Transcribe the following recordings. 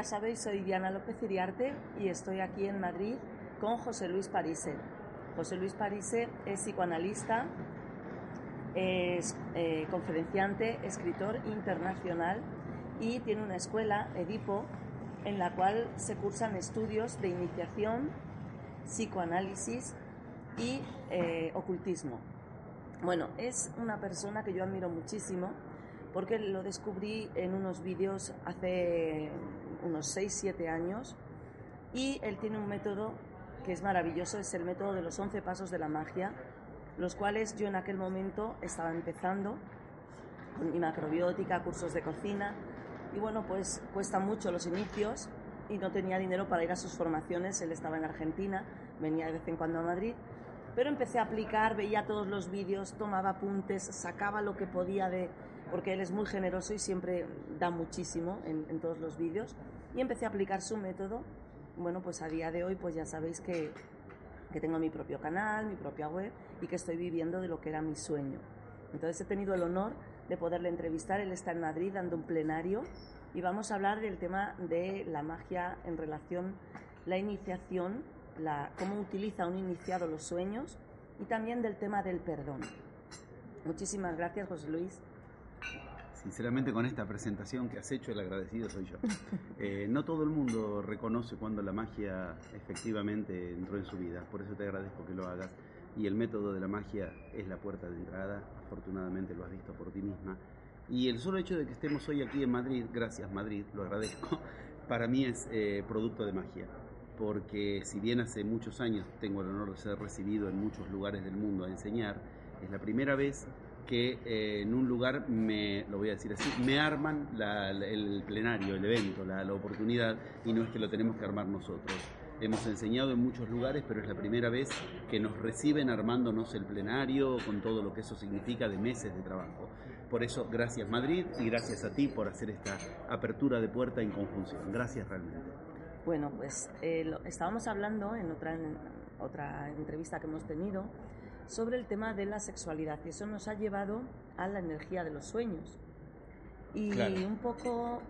ya sabéis, soy Diana López Iriarte y estoy aquí en Madrid con José Luis Parise. José Luis Parise es psicoanalista, es eh, conferenciante, escritor internacional y tiene una escuela, Edipo, en la cual se cursan estudios de iniciación, psicoanálisis y eh, ocultismo. Bueno, es una persona que yo admiro muchísimo porque lo descubrí en unos vídeos hace unos 6-7 años y él tiene un método que es maravilloso, es el método de los 11 pasos de la magia, los cuales yo en aquel momento estaba empezando con mi macrobiótica, cursos de cocina y bueno, pues cuesta mucho los inicios y no tenía dinero para ir a sus formaciones, él estaba en Argentina, venía de vez en cuando a Madrid pero empecé a aplicar, veía todos los vídeos, tomaba apuntes, sacaba lo que podía de... porque él es muy generoso y siempre da muchísimo en, todos los vídeos. Y empecé a aplicar su método. Bueno, pues a día de hoy pues ya sabéis que, que tengo mi propio canal, mi propia web y que estoy viviendo de lo que era mi sueño. Entonces he tenido el honor de poderle entrevistar. Él está en Madrid dando un plenario y vamos a hablar del tema de la magia en relación, la iniciación cómo utiliza un iniciado los sueños y también del tema del perdón. Muchísimas gracias, José Luis. Sinceramente con esta presentación que has hecho, el agradecido soy yo. Eh, no todo el mundo reconoce cuando la magia efectivamente entró en su vida, por eso te agradezco que lo hagas. Y el método de la magia es la puerta de entrada, afortunadamente lo has visto por ti misma. Y el solo hecho de que estemos hoy aquí en Madrid, gracias Madrid, lo agradezco, para mí es eh, producto de magia porque si bien hace muchos años tengo el honor de ser recibido en muchos lugares del mundo a enseñar, es la primera vez que eh, en un lugar me, lo voy a decir así, me arman el plenario, el evento, la, oportunidad, y no es que lo tenemos que armar nosotros. Hemos enseñado en muchos lugares, pero es la primera vez que nos reciben armándonos el plenario con todo lo que eso significa de meses de trabajo. Por eso, gracias Madrid y gracias a ti por hacer esta apertura de puerta en conjunción. Gracias realmente. Bueno, pues eh, estábamos hablando en otra, otra entrevista que hemos tenido sobre el tema de la sexualidad y eso nos ha llevado a la energía de los sueños. Y un poco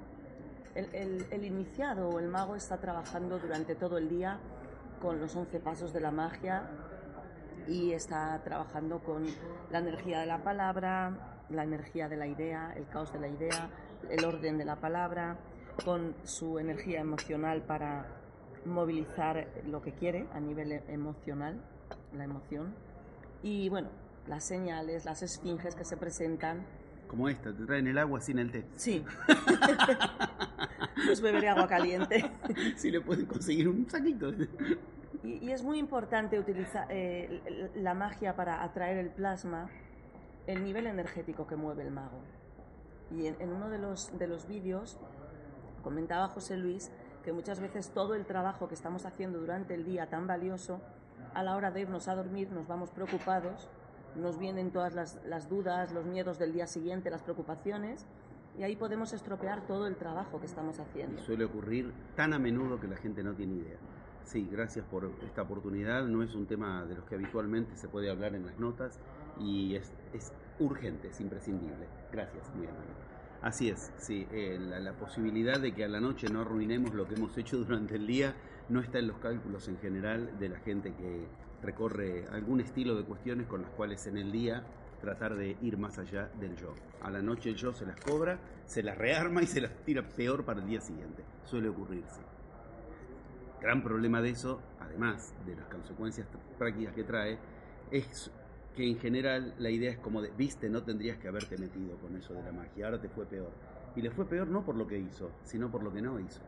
el, el, iniciado o el mago está trabajando durante todo el día con los 11 pasos de la magia y está trabajando con la energía de la palabra, la energía de la idea, el caos de la idea, el orden de la palabra, con su energía emocional para movilizar lo que quiere a nivel emocional, la emoción. Y bueno, las señales, las esfinges que se presentan. Como esta, te traen el agua sin el té. Sí. pues beberé agua caliente. si le pueden conseguir un saquito. Y, es muy importante utilizar eh, la magia para atraer el plasma, el nivel energético que mueve el mago. Y en, en uno de los, de los vídeos Comentaba José Luis que muchas veces todo el trabajo que estamos haciendo durante el día tan valioso, a la hora de irnos a dormir nos vamos preocupados, nos vienen todas las, dudas, los miedos del día siguiente, las preocupaciones, y ahí podemos estropear todo el trabajo que estamos haciendo. suele ocurrir tan a menudo que la gente no tiene idea. Sí, gracias por esta oportunidad. No es un tema de los que habitualmente se puede hablar en las notas y es, es urgente, es imprescindible. Gracias, muy amable. Así es, sí, eh, la, posibilidad de que a la noche no arruinemos lo que hemos hecho durante el día no está en los cálculos en general de la gente que recorre algún estilo de cuestiones con las cuales en el día tratar de ir más allá del yo. A la noche el yo se las cobra, se las rearma y se las tira peor para el día siguiente. Suele ocurrirse. Gran problema de eso, además de las consecuencias prácticas que trae, es que en general la idea es como de, viste, no tendrías que haberte metido con eso de la magia, ahora te fue peor. Y le fue peor no por lo que hizo, sino por lo que no hizo.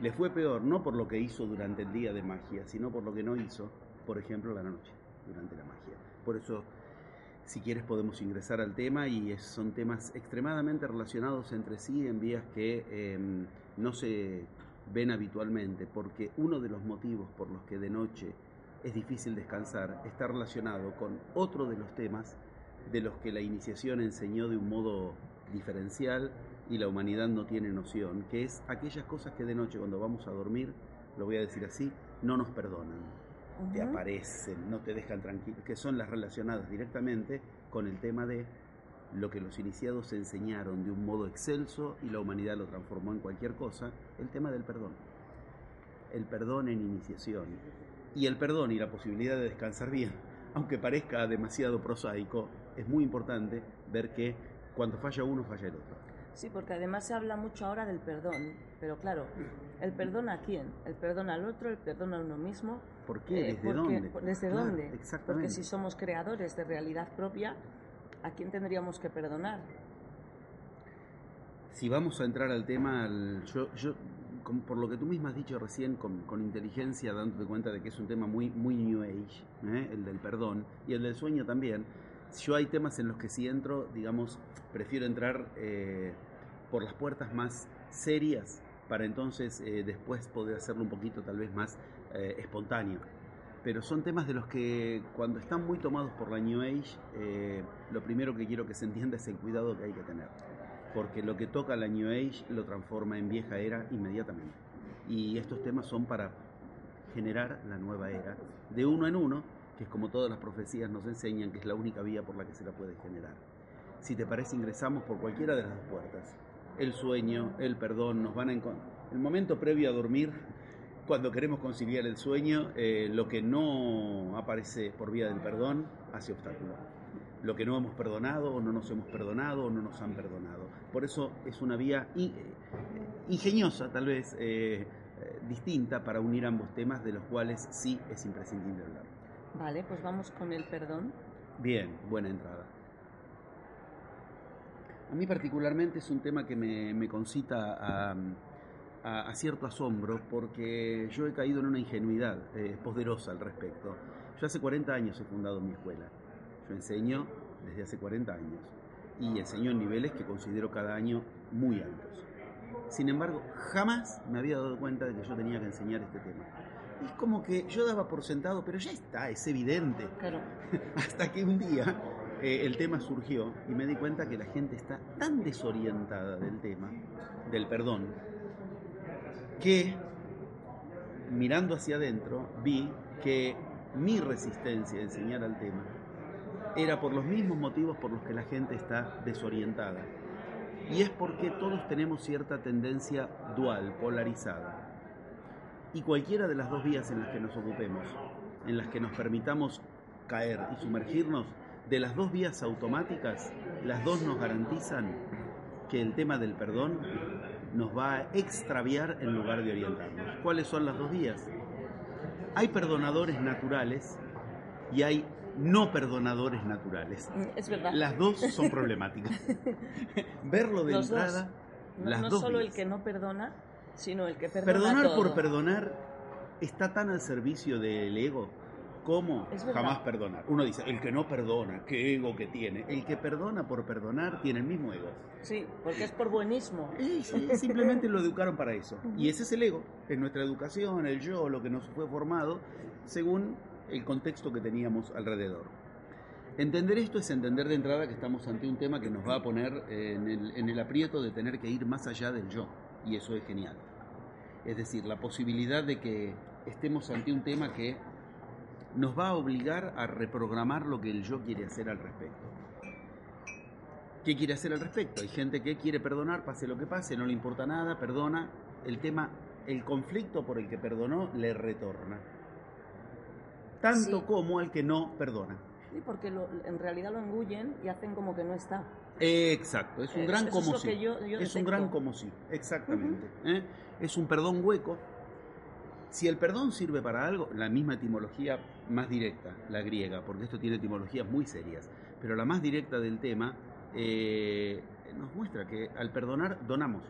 Le fue peor no por lo que hizo durante el día de magia, sino por lo que no hizo, por ejemplo, la noche, durante la magia. Por eso Si quieres podemos ingresar al tema y son temas extremadamente relacionados entre sí en vías que em, no se ven habitualmente, porque uno de los motivos por los que de noche es difícil descansar está relacionado con otro de los temas de los que la iniciación enseñó de un modo diferencial y la humanidad no tiene noción, que es aquellas cosas que de noche cuando vamos a dormir, lo voy a decir así, no nos perdonan, te aparecen, no te dejan tranquilo, que son las relacionadas directamente con el tema de lo que los iniciados enseñaron de un modo excelso y la humanidad lo transformó en cualquier cosa, el tema del perdón. El perdón en iniciación. Y el perdón y la posibilidad de descansar bien, aunque parezca demasiado prosaico, es muy importante ver que cuando falla uno, falla el otro. Sí, porque además se habla mucho ahora del perdón, pero claro, ¿el perdón a quién? ¿El perdón al otro? ¿El perdón a uno mismo? ¿Por qué? Eh, ¿Desde dónde? ¿Desde dónde? Exactamente. Porque si somos creadores de realidad propia, ¿a quién tendríamos que perdonar? Si vamos a entrar al tema, yo, yo por lo que tú misma has dicho recién, con, con, inteligencia, dándote cuenta de que es un tema muy, muy New Age, ¿eh? el del perdón, y el del sueño también, yo hay temas en los que si entro, digamos, prefiero entrar eh, por las puertas más serias para entonces eh, después poder hacerlo un poquito tal vez más eh, espontáneo. Pero son temas de los que cuando están muy tomados por la New Age, lo primero que quiero que se entienda es el cuidado que hay que tener. Porque lo que toca la New Age lo transforma en vieja era inmediatamente. Y estos temas son para generar la nueva era, de uno en uno, que es como todas las profecías nos enseñan que es la única vía por la que se la puede generar. Si te parece, ingresamos por cualquiera de las dos puertas. El sueño, el perdón, nos van a encontrar. El momento previo a dormir, cuando queremos conciliar el sueño, eh, lo que no aparece por vía del perdón hace obstáculo. Lo que no hemos perdonado o no nos hemos perdonado o no nos han perdonado. Por eso es una vía eh, ingeniosa, tal vez, eh, distinta para unir ambos temas de los cuales sí es imprescindible hablar. Vale, pues vamos con el perdón. Bien, buena entrada. A mí particularmente es un tema que me, concita a, cierto asombro porque yo he caído en una ingenuidad eh, poderosa al respecto. Yo hace 40 años he fundado mi escuela. Yo enseño desde hace 40 años y enseño en niveles que considero cada año muy altos. Sin embargo, jamás me había dado cuenta de que yo tenía que enseñar este tema es como que yo daba por sentado, pero ya está, es evidente. Claro. Hasta que un día eh, el tema surgió y me di cuenta que la gente está tan desorientada del tema, del perdón, que mirando hacia adentro vi que mi resistencia a enseñar al tema era por los mismos motivos por los que la gente está desorientada. Y es porque todos tenemos cierta tendencia dual, polarizada y cualquiera de las dos vías en las que nos ocupemos, en las que nos permitamos caer y sumergirnos, de las dos vías automáticas, las dos nos garantizan que el tema del perdón nos va a extraviar en lugar de orientarnos. ¿Cuáles son las dos vías? Hay perdonadores naturales y hay no perdonadores naturales. Mm, es verdad. Las dos son problemáticas. Verlo de entrada. No, las no solo el que no perdona, sino el que Perdonar por perdonar está tan al servicio del ego como jamás perdonar. Uno dice, el que no perdona, qué ego que tiene. El que perdona por perdonar tiene el mismo ego. Sí, porque es por buenismo. simplemente lo educaron para eso. Y ese es el ego, es nuestra educación, el yo, lo que nos fue formado según el contexto que teníamos alrededor. Entender esto es entender de entrada que estamos ante un tema que nos va a poner en el, en el aprieto de tener que ir más allá del yo y eso es genial. Es decir, la posibilidad de que estemos ante un tema que nos va a obligar a reprogramar lo que el yo quiere hacer al respecto. ¿Qué quiere hacer al respecto? Hay gente que quiere perdonar, pase lo que pase, no le importa nada, perdona. El tema, el conflicto por el que perdonó le retorna. Tanto como al que no perdona. Sí, porque en realidad lo engullen y hacen como que no está. Exacto, es un gran como sí. Es, un gran como sí, exactamente. ¿eh? Es un perdón hueco. Si el perdón sirve para algo, la misma etimología más directa, la griega, porque esto tiene etimologías muy serias, pero la más directa del tema eh, nos muestra que al perdonar donamos.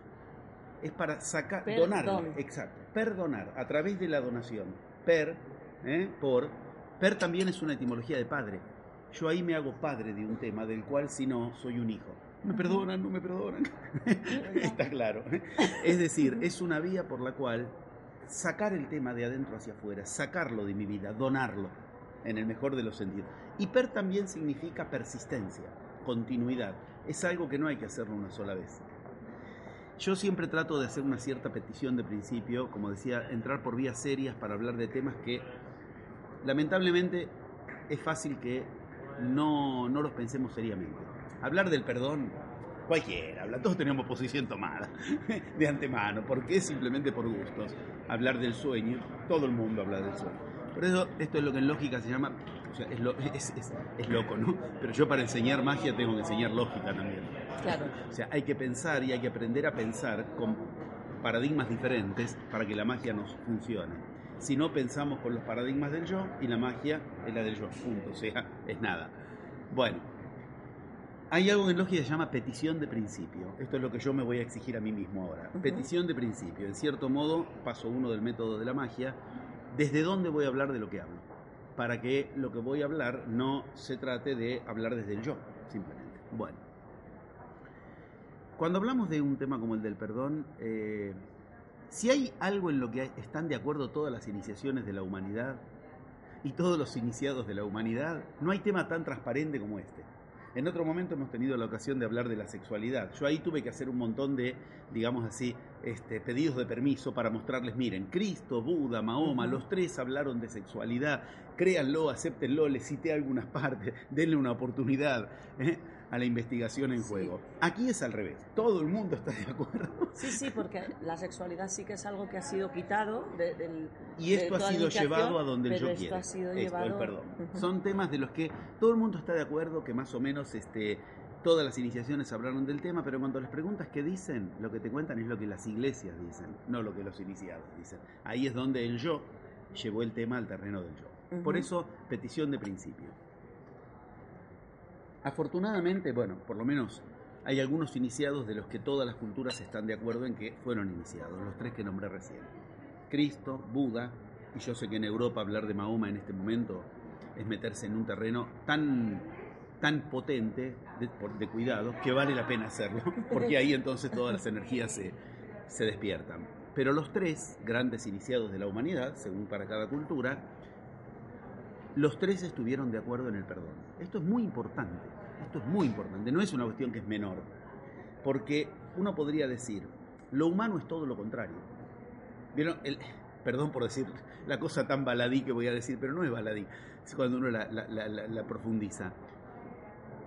Es para sacar, donar, exacto, perdonar a través de la donación. Per, ¿eh? por, per también es una etimología de padre yo ahí me hago padre de un tema del cual si no, soy un hijo. Me perdonan, no me perdonan. Está claro. Es decir, es una vía por la cual sacar el tema de adentro hacia afuera, sacarlo de mi vida, donarlo, en el mejor de los sentidos. Y per también significa persistencia, continuidad. Es algo que no hay que hacerlo una sola vez. Yo siempre trato de hacer una cierta petición de principio, como decía, entrar por vías serias para hablar de temas que lamentablemente es fácil que no, no los pensemos seriamente. Hablar del perdón, cualquiera habla, todos tenemos posición tomada de antemano, porque es simplemente por gustos. Hablar del sueño, todo el mundo habla del sueño. Por eso esto es lo que en lógica se llama, o sea, es, lo- es- es- es loco, ¿no? Pero yo para enseñar magia tengo que enseñar lógica también. Claro. O sea, hay que pensar y hay que aprender a pensar con paradigmas diferentes para que la magia nos funcione. Si no pensamos con los paradigmas del yo y la magia es la del yo, punto. O sea, es nada. Bueno, hay algo en lógica que se llama petición de principio. Esto es lo que yo me voy a exigir a mí mismo ahora. Petición de principio. En cierto modo, paso uno del método de la magia. ¿Desde dónde voy a hablar de lo que hablo? Para que lo que voy a hablar no se trate de hablar desde el yo, simplemente. Bueno. Cuando hablamos de un tema como el del perdón, eh, si hay algo en lo que están de acuerdo todas las iniciaciones de la humanidad y todos los iniciados de la humanidad, no hay tema tan transparente como este. En otro momento hemos tenido la ocasión de hablar de la sexualidad. Yo ahí tuve que hacer un montón de, digamos así, este, pedidos de permiso para mostrarles, miren, Cristo, Buda, Mahoma, los tres hablaron de sexualidad, créanlo, acéptenlo, les cité algunas partes, denle una oportunidad ¿eh? A la investigación en Sí. juego. Aquí es al revés, todo el mundo está de acuerdo. Sí, sí, porque la sexualidad sí que es algo que ha sido quitado de- del. Y de esto ha sido llevado a donde el pero yo esto quiere. ha sido Esto, el llevado. perdón. Son temas de los que todo el mundo está de acuerdo que más o menos este, todas las iniciaciones hablaron del tema, pero cuando les preguntas qué dicen, lo que te cuentan es lo que las iglesias dicen, no lo que los iniciados dicen. Ahí es donde el yo llevó el tema al terreno del yo. Por eso, petición de principio. Afortunadamente, bueno, por lo menos hay algunos iniciados de los que todas las culturas están de acuerdo en que fueron iniciados, los tres que nombré recién. Cristo, Buda, y yo sé que en Europa hablar de Mahoma en este momento es meterse en un terreno tan, tan potente de, cuidado que vale la pena hacerlo, porque ahí entonces todas las energías se, se despiertan. Pero los tres grandes iniciados de la humanidad, según para cada cultura, los tres estuvieron de acuerdo en el perdón. Esto es muy importante, esto es muy importante, no es una cuestión que es menor, porque uno podría decir, lo humano es todo lo contrario. ¿Vieron? Perdón por decir la cosa tan baladí que voy a decir, pero no es baladí, es cuando uno la, profundiza.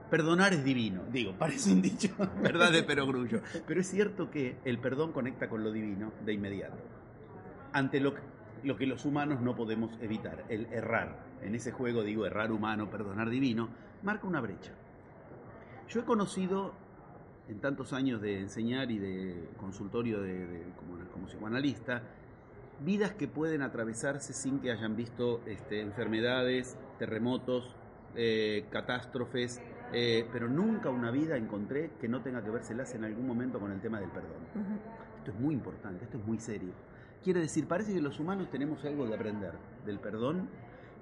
Perdonar es divino, digo, parece un dicho, ¿verdad? De perogrullo. Pero es cierto que el perdón conecta con lo divino de inmediato. Ante lo que los humanos no podemos evitar, el errar. En ese juego, digo, errar humano, perdonar divino, marca una brecha. Yo he conocido, en tantos años de enseñar y de consultorio de, de- como, como psicoanalista, vidas que pueden atravesarse sin que hayan visto este, enfermedades, terremotos, eh, catástrofes, eh, pero nunca una vida encontré que no tenga que vérselas en algún momento con el tema del perdón. Esto es muy importante, esto es muy serio. Quiere decir, parece que los humanos tenemos algo de aprender del perdón,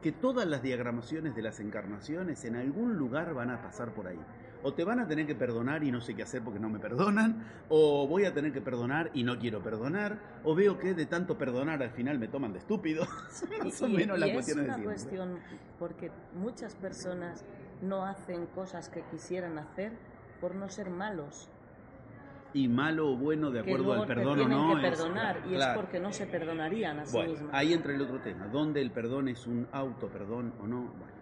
que todas las diagramaciones de las encarnaciones en algún lugar van a pasar por ahí. O te van a tener que perdonar y no sé qué hacer porque no me perdonan, o voy a tener que perdonar y no quiero perdonar, o veo que de tanto perdonar al final me toman de estúpido. Más o menos y la es cuestión una de siempre. cuestión porque muchas personas no hacen cosas que quisieran hacer por no ser malos. Y malo o bueno de acuerdo al perdón o no. que es- perdonar y claro. es porque no se perdonarían a sí Bueno, mismos. ahí entra el otro tema, ¿dónde el perdón es un auto-perdón o no? Bueno,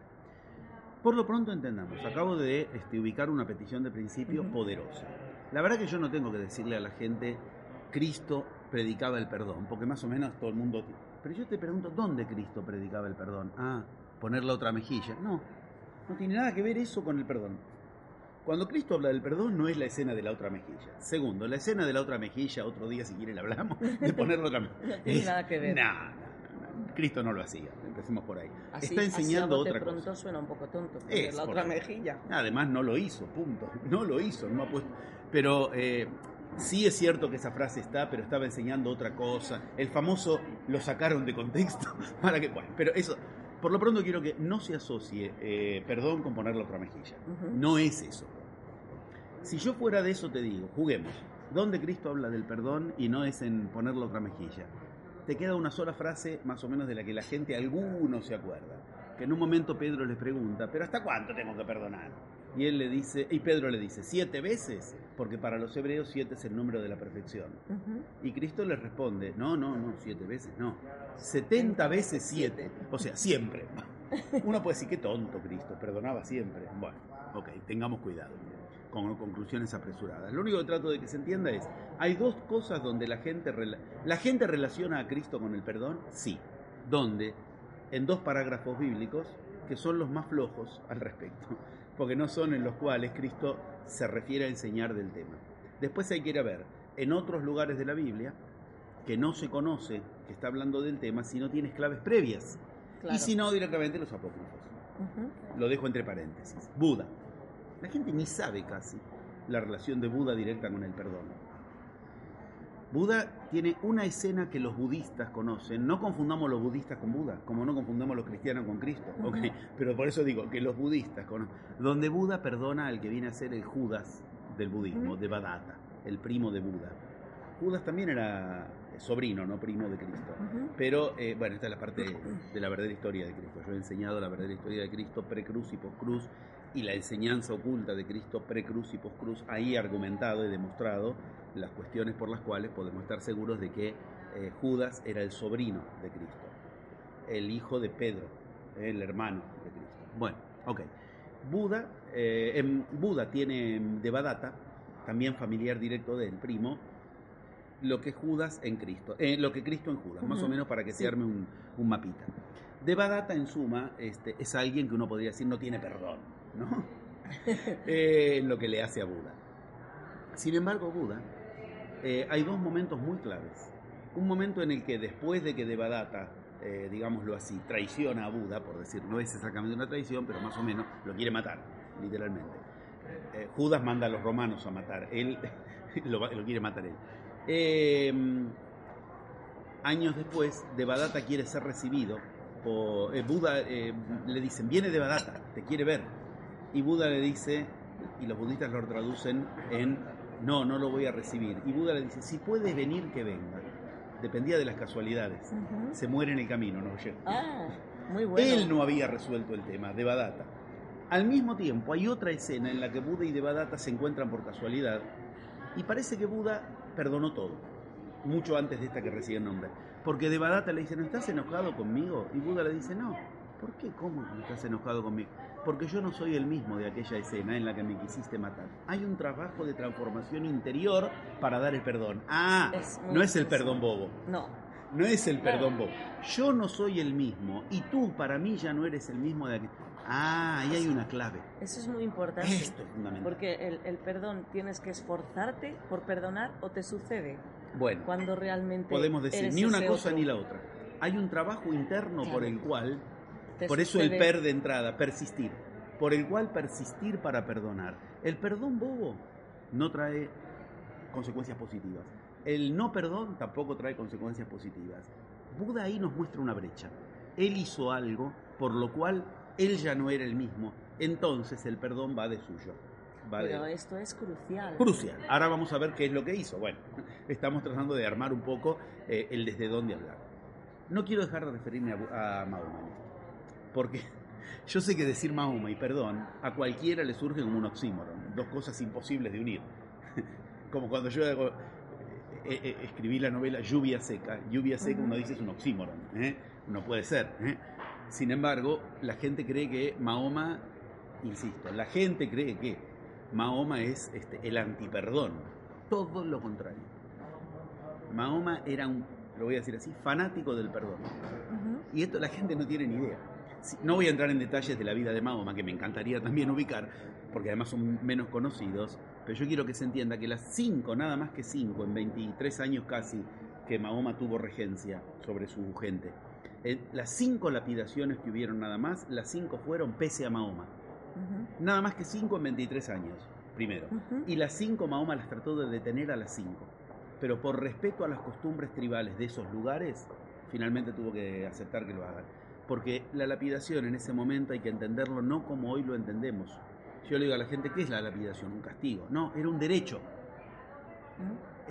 por lo pronto entendamos, acabo de este, ubicar una petición de principio Ujú. poderosa. La verdad que yo no tengo que decirle a la gente, Cristo predicaba el perdón, porque más o menos todo el mundo... Pero yo te pregunto, ¿dónde Cristo predicaba el perdón? Ah, poner la otra mejilla. No, no tiene nada que ver eso con el perdón. Cuando Cristo habla del perdón no es la escena de la otra mejilla. Segundo, la escena de la otra mejilla, otro día si quieren la hablamos, de poner la otra mejilla. No tiene nada que ver. No. Cristo no lo hacía, empecemos por ahí. Así- Está enseñando así a otra pronto cosa. suena un poco tonto. Es la otra mejilla. Además no lo hizo, punto. No lo hizo, no ha puesto... Pero eh, sí es cierto que esa frase está, pero estaba enseñando otra cosa. El famoso lo sacaron de contexto para que... Bueno, pero eso... Por lo pronto quiero que no se asocie eh, perdón con poner la otra mejilla. No es eso. Si yo fuera de eso te digo, juguemos. ¿Dónde Cristo habla del perdón y no es en poner la otra mejilla? Te queda una sola frase más o menos de la que la gente, alguno se acuerda. Que en un momento Pedro le pregunta, ¿pero hasta cuánto tengo que perdonar? Y él le dice, y Pedro le dice, siete veces, porque para los hebreos siete es el número de la perfección. Ujú. Y Cristo le responde, no, no, no, siete veces, no. Setenta veces siete. O sea, siempre. Uno puede decir, qué tonto Cristo, perdonaba siempre. Bueno, ok, tengamos cuidado con conclusiones apresuradas. Lo único que trato de que se entienda es, hay dos cosas donde la gente, la gente relaciona a Cristo con el perdón, sí. Donde, en dos parágrafos bíblicos, que son los más flojos al respecto, porque no son en los cuales Cristo se refiere a enseñar del tema. Después hay que ir a ver en otros lugares de la Biblia que no se conoce que está hablando del tema si no tienes claves previas. Claro. Y si no, directamente los apócrifos. Lo dejo entre paréntesis. Buda. La gente ni sabe casi la relación de Buda directa con el perdón. Buda tiene una escena que los budistas conocen. No confundamos los budistas con Buda, como no confundamos los cristianos con Cristo. ¿ok? Ujú. Pero por eso digo que los budistas conocen. Donde Buda perdona al que viene a ser el Judas del budismo, de Badatta, el primo de Buda. Judas también era sobrino, no primo de Cristo. Pero, eh, bueno, esta es la parte de la verdadera historia de Cristo. Yo he enseñado la verdadera historia de Cristo pre-cruz y post-cruz y la enseñanza oculta de Cristo pre-cruz y post-cruz. Ahí argumentado y demostrado las cuestiones por las cuales podemos estar seguros de que eh, Judas era el sobrino de Cristo, el hijo de Pedro, el hermano de Cristo. Bueno, ok. Buda, eh, em, Buda tiene em, de Badatta, también familiar directo del primo, lo que Judas en Cristo, eh, lo que Cristo en Judas, más o menos para que se sí. arme un, un mapita. De Badatta, en suma, este, es alguien que uno podría decir no tiene perdón, ¿no? Eh, lo que le hace a Buda. Sin embargo, Buda, eh, hay dos momentos muy claves. Un momento en el que después de que Devadatta, eh, digámoslo así, traiciona a Buda, por decir, no es exactamente una traición, pero más o menos lo quiere matar, literalmente. Judas manda a los romanos a matar, él lo, quiere matar él. Años después, Devadatta quiere ser recibido. Por, Buda le dicen, viene Devadatta, te quiere ver. Y Buda le dice, y los budistas lo traducen en, no, no lo voy a recibir. Y Buda le dice, si puede venir, que venga. Dependía de las casualidades. Se muere en el camino, no llega. Ah, muy bueno. Él no había resuelto el tema, Devadatta. Al mismo tiempo, hay otra escena en la que Buda y Devadatta se encuentran por casualidad y parece que Buda perdonó todo, mucho antes de esta que recién nombre. Porque Devadatta le dice, ¿no estás enojado conmigo? Y Buda le dice, no. ¿Por qué? ¿Cómo no estás enojado conmigo? Porque yo no soy el mismo de aquella escena en la que me quisiste matar. Hay un trabajo de transformación interior para dar el perdón. Ah, Es no es el perdón bobo. No, No es el perdón bobo. Yo no soy el mismo y tú para mí ya no eres el mismo de aquel. Ah, ahí hay una clave. eso es muy importante. Esto es fundamental. Porque el, el perdón tienes que esforzarte por perdonar o te sucede Bueno, cuando realmente podemos decir eres ni una cosa otro. ni la otra. Hay un trabajo interno por el cual, Te por eso el sucede- per de entrada, persistir, por el cual persistir para perdonar. El perdón bobo no trae consecuencias positivas. El no perdón tampoco trae consecuencias positivas. Buda ahí nos muestra una brecha. Él hizo algo por lo cual él ya no era el mismo. Entonces el perdón va de suyo. Va de- Pero esto es crucial. Crucial. Ahora vamos a ver qué es lo que hizo. Bueno, estamos tratando de armar un poco eh, el desde dónde hablar. No quiero dejar de referirme a, a Mahoma porque yo sé que decir Mahoma y perdón a cualquiera le surge como un oxímoron, dos cosas imposibles de unir. Como cuando yo hago- eh, eh, escribí la novela Lluvia Seca. Lluvia Seca, uno dice es un oxímoron. ¿eh? No puede ser. ¿eh? Sin embargo, la gente cree que Mahoma, insisto, la gente cree que Mahoma es este, el antiperdón. Todo lo contrario. Mahoma era un, lo voy a decir así, fanático del perdón. Ujú. Y esto la gente no tiene ni idea. No voy a entrar en detalles de la vida de Mahoma, que me encantaría también ubicar, porque además son menos conocidos, pero yo quiero que se entienda que las cinco, nada más que cinco, en 23 años casi, que Mahoma tuvo regencia sobre su gente, eh, las cinco lapidaciones que hubieron nada más, las cinco fueron pese a Mahoma. Nada más que cinco en 23 años, primero. Y las cinco Mahoma las trató de detener a las cinco. Pero por respeto a las costumbres tribales de esos lugares, finalmente tuvo que aceptar que lo hagan. Porque la lapidación en ese momento hay que entenderlo no como hoy lo entendemos. Yo le digo a la gente, ¿qué es la lapidación? Un castigo. No, era un derecho.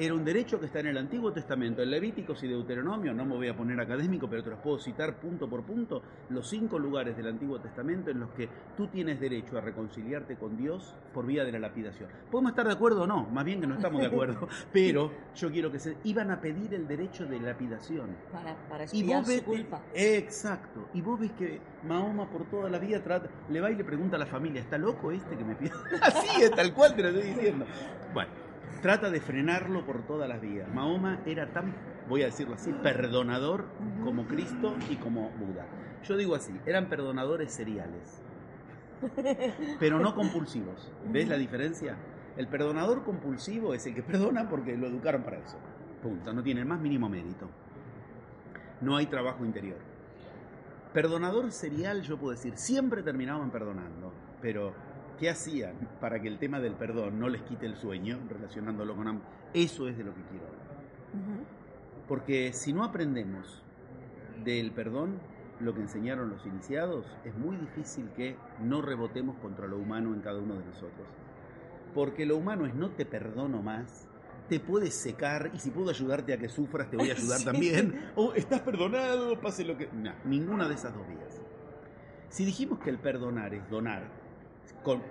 Era un derecho que está en el Antiguo Testamento, en Levíticos y Deuteronomio, no me voy a poner académico, pero te los puedo citar punto por punto, los cinco lugares del Antiguo Testamento en los que tú tienes derecho a reconciliarte con Dios por vía de la lapidación. Podemos estar de acuerdo o no, más bien que no estamos de acuerdo, pero yo quiero que se... Iban a pedir el derecho de lapidación. Para, para Y vos ves, su culpa. exacto, y vos ves que Mahoma por toda la vida trata, le va y le pregunta a la familia, ¿está loco este que me pide? Así es, tal cual te lo estoy diciendo. Bueno, trata de frenarlo por todas las vías. Mahoma era tan, voy a decirlo así, perdonador como Cristo y como Buda. Yo digo así, eran perdonadores seriales, pero no compulsivos. ¿Ves la diferencia? El perdonador compulsivo es el que perdona porque lo educaron para eso. Punto, no tiene el más mínimo mérito. No hay trabajo interior. Perdonador serial, yo puedo decir, siempre terminaban perdonando, pero ¿qué hacían para que el tema del perdón no les quite el sueño, relacionándolo con am- Eso es de lo que quiero hablar. Porque si no aprendemos del perdón, lo que enseñaron los iniciados, es muy difícil que no rebotemos contra lo humano en cada uno de nosotros. Porque lo humano es no te perdono más, te puedes secar y si puedo ayudarte a que sufras, te voy a ayudar Sí. también. O estás perdonado, pase lo que... No, ninguna de esas dos vías. Si dijimos que el perdonar es donar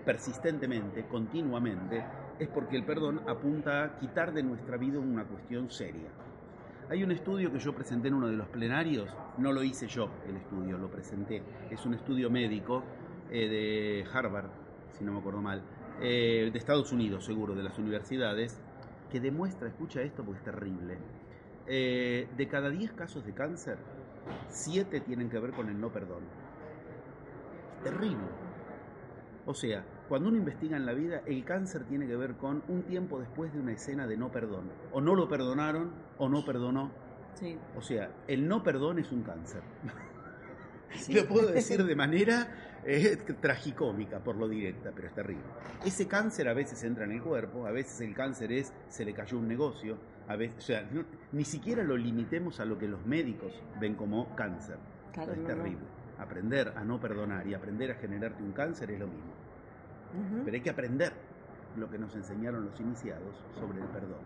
persistentemente, continuamente, es porque el perdón apunta a quitar de nuestra vida una cuestión seria. Hay un estudio que yo presenté en uno de los plenarios, no lo hice yo el estudio, lo presenté. Es un estudio médico eh, de Harvard, si no me acuerdo mal, eh, de Estados Unidos seguro, de las universidades, que demuestra, escucha esto porque es terrible, eh, de cada 10 casos de cáncer, 7 tienen que ver con el no perdón. Terrible. O sea, cuando uno investiga en la vida, el cáncer tiene que ver con un tiempo después de una escena de no perdón. O no lo perdonaron o no perdonó. Sí. O sea, el no perdón es un cáncer. Sí. Lo puedo decir de manera eh, tragicómica, por lo directa, pero es terrible. Ese cáncer a veces entra en el cuerpo, a veces el cáncer es, se le cayó un negocio, a veces, o sea, no- ni siquiera lo limitemos a lo que los médicos ven como cáncer. Claro, es no, no. Aprender a no perdonar y aprender a generarte un cáncer es lo mismo. Pero hay que aprender lo que nos enseñaron los iniciados sobre el perdón.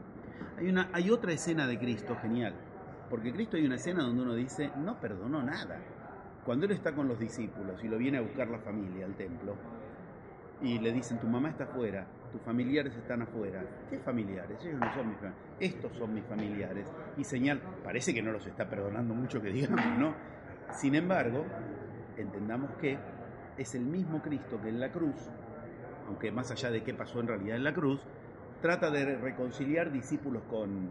Hay, una, hay otra escena de Cristo genial, porque Cristo hay una escena donde uno dice, no perdonó nada. Cuando Él está con los discípulos y lo viene a buscar la familia al templo, y le dicen, tu mamá está afuera, tus familiares están afuera. ¿Qué familiares? Ellos no son mis familiares. Estos son mis familiares. Y señal, parece que no los está perdonando mucho que digamos, ¿no? Sin embargo, entendamos que es el mismo Cristo que en la cruz, aunque más allá de qué pasó en realidad en la cruz, trata de reconciliar discípulos con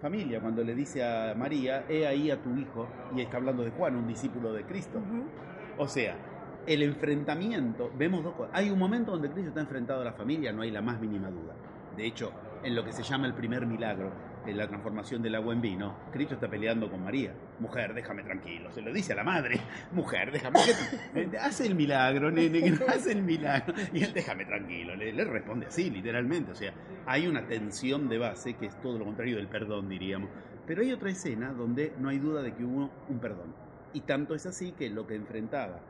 familia. Cuando le dice a María, he ahí a tu hijo, y está hablando de Juan, un discípulo de Cristo. O sea, el enfrentamiento, vemos dos cosas. Hay un momento donde Cristo está enfrentado a la familia, no hay la más mínima duda. De hecho, en lo que se llama el primer milagro, en la transformación del agua en vino, Cristo está peleando con María. Mujer, déjame tranquilo. Se lo dice a la madre. Mujer, déjame. que Hace el milagro, nene, hace el milagro. Y él, déjame tranquilo. Le, le responde así, literalmente. O sea, hay una tensión de base que es todo lo contrario del perdón, diríamos. Pero hay otra escena donde no hay duda de que hubo un perdón. Y tanto es así que lo que enfrentaba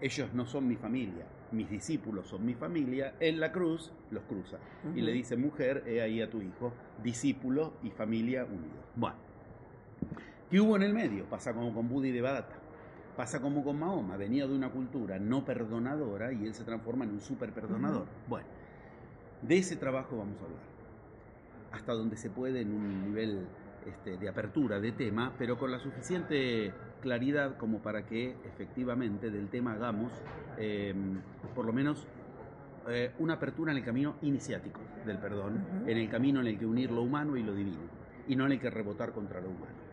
ellos no son mi familia, mis discípulos son mi familia, en la cruz los cruza. Y le dice, mujer, he ahí a tu hijo, discípulo y familia unidos. Bueno, ¿qué hubo en el medio? Pasa como con Buda y Devadatta. Pasa como con Mahoma, venía de una cultura no perdonadora y él se transforma en un super perdonador. Bueno, de ese trabajo vamos a hablar. Hasta donde se puede en un nivel este, de apertura de tema, pero con la suficiente claridad como para que efectivamente del tema hagamos eh, por lo menos eh, una apertura en el camino iniciático del perdón, en el camino en el que unir lo humano y lo divino, y no en el que rebotar contra lo humano.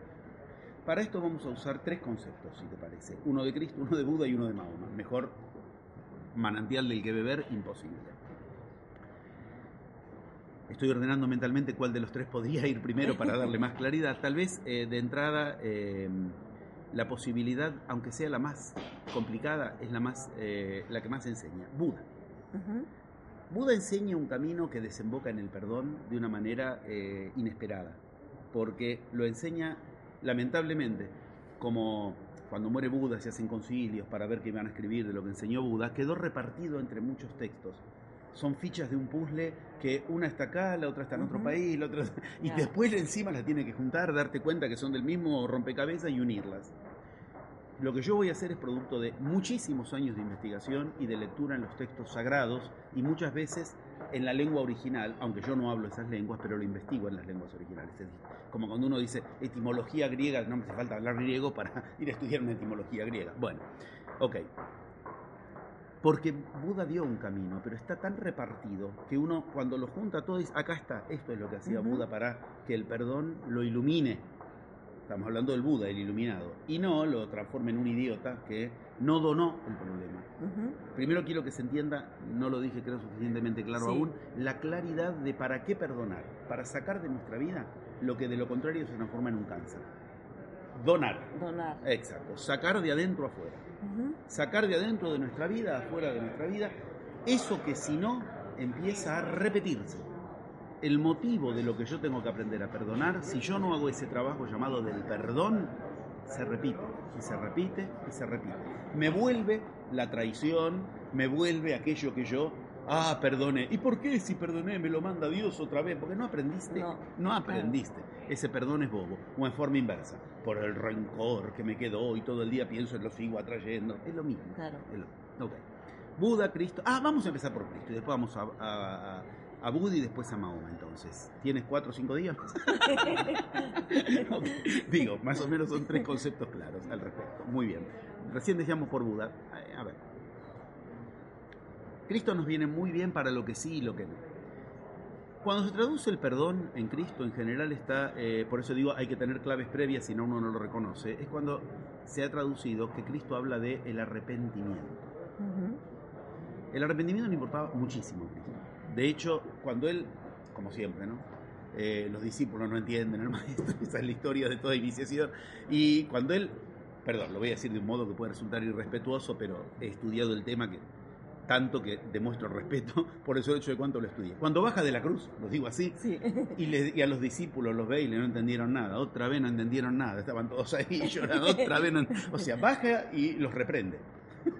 Para esto vamos a usar tres conceptos, si te parece. Uno de Cristo, uno de Buda y uno de Mahoma. Mejor manantial del que beber, imposible. Estoy ordenando mentalmente cuál de los tres podría ir primero para darle más claridad. Tal vez eh, de entrada eh, la posibilidad, aunque sea la más complicada, es la, más, eh, la que más enseña. Buda. Buda enseña un camino que desemboca en el perdón de una manera eh, inesperada, porque lo enseña lamentablemente como cuando muere Buda se hacen concilios para ver qué iban a escribir de lo que enseñó Buda, quedó repartido entre muchos textos. Son fichas de un puzzle que una está acá, la otra está en otro país, la otra... Y después encima las tiene que juntar, darte cuenta que son del mismo rompecabezas y unirlas. Lo que yo voy a hacer es producto de muchísimos años de investigación y de lectura en los textos sagrados y muchas veces en la lengua original, aunque yo no hablo esas lenguas, pero lo investigo en las lenguas originales. Es como cuando uno dice etimología griega, no me hace falta hablar griego para ir a estudiar una etimología griega. Bueno, ok. Porque Buda dio un camino, pero está tan repartido que uno cuando lo junta todo dice, acá está, esto es lo que hacía. Buda para que el perdón lo ilumine. Estamos hablando del Buda, el iluminado. Y no lo transforme en un idiota que no donó el problema. Primero quiero que se entienda, no lo dije creo suficientemente claro Sí. aún, la claridad de para qué perdonar. Para sacar de nuestra vida lo que de lo contrario se transforma en un cáncer. Donar. Donar. Exacto. Sacar de adentro afuera. Sacar de adentro de nuestra vida, afuera de nuestra vida, eso que si no empieza a repetirse. El motivo de lo que yo tengo que aprender a perdonar, si yo no hago ese trabajo llamado del perdón, se repite, y se repite, y se repite. Me vuelve la traición, me vuelve aquello que yo, ah, perdoné. ¿Y por qué si perdoné me lo manda Dios otra vez? Porque no aprendiste, No, no aprendiste. Ese perdón es bobo, o en forma inversa, por el rencor que me quedó y todo el día pienso en lo sigo atrayendo. Es lo mismo. Claro. Es lo- ok. Buda, Cristo. Ah, vamos a empezar por Cristo y después vamos a, a, a- a Buda y después a Mahoma entonces. ¿Tienes cuatro o cinco días? Digo, más o menos son tres conceptos claros al respecto. Muy bien. Recién decíamos por Buda. A ver. Cristo nos viene muy bien para lo que sí y lo que no. Cuando se traduce el perdón en Cristo, en general está, eh, por eso digo, hay que tener claves previas, si no uno no lo reconoce, es cuando se ha traducido que Cristo habla de el arrepentimiento. El arrepentimiento le importaba muchísimo a Cristo. De hecho, cuando él, como siempre, ¿no? Eh, los discípulos no entienden al maestro, esa es la historia de toda iniciación. Y cuando él, perdón, lo voy a decir de un modo que puede resultar irrespetuoso, pero he estudiado el tema que tanto que demuestro respeto por el solo hecho de cuánto lo estudié. Cuando baja de la cruz, lo digo así, Sí. y, a los discípulos los ve y le no entendieron nada, otra vez no entendieron nada, estaban todos ahí llorando, otra vez no, o sea, baja y los reprende.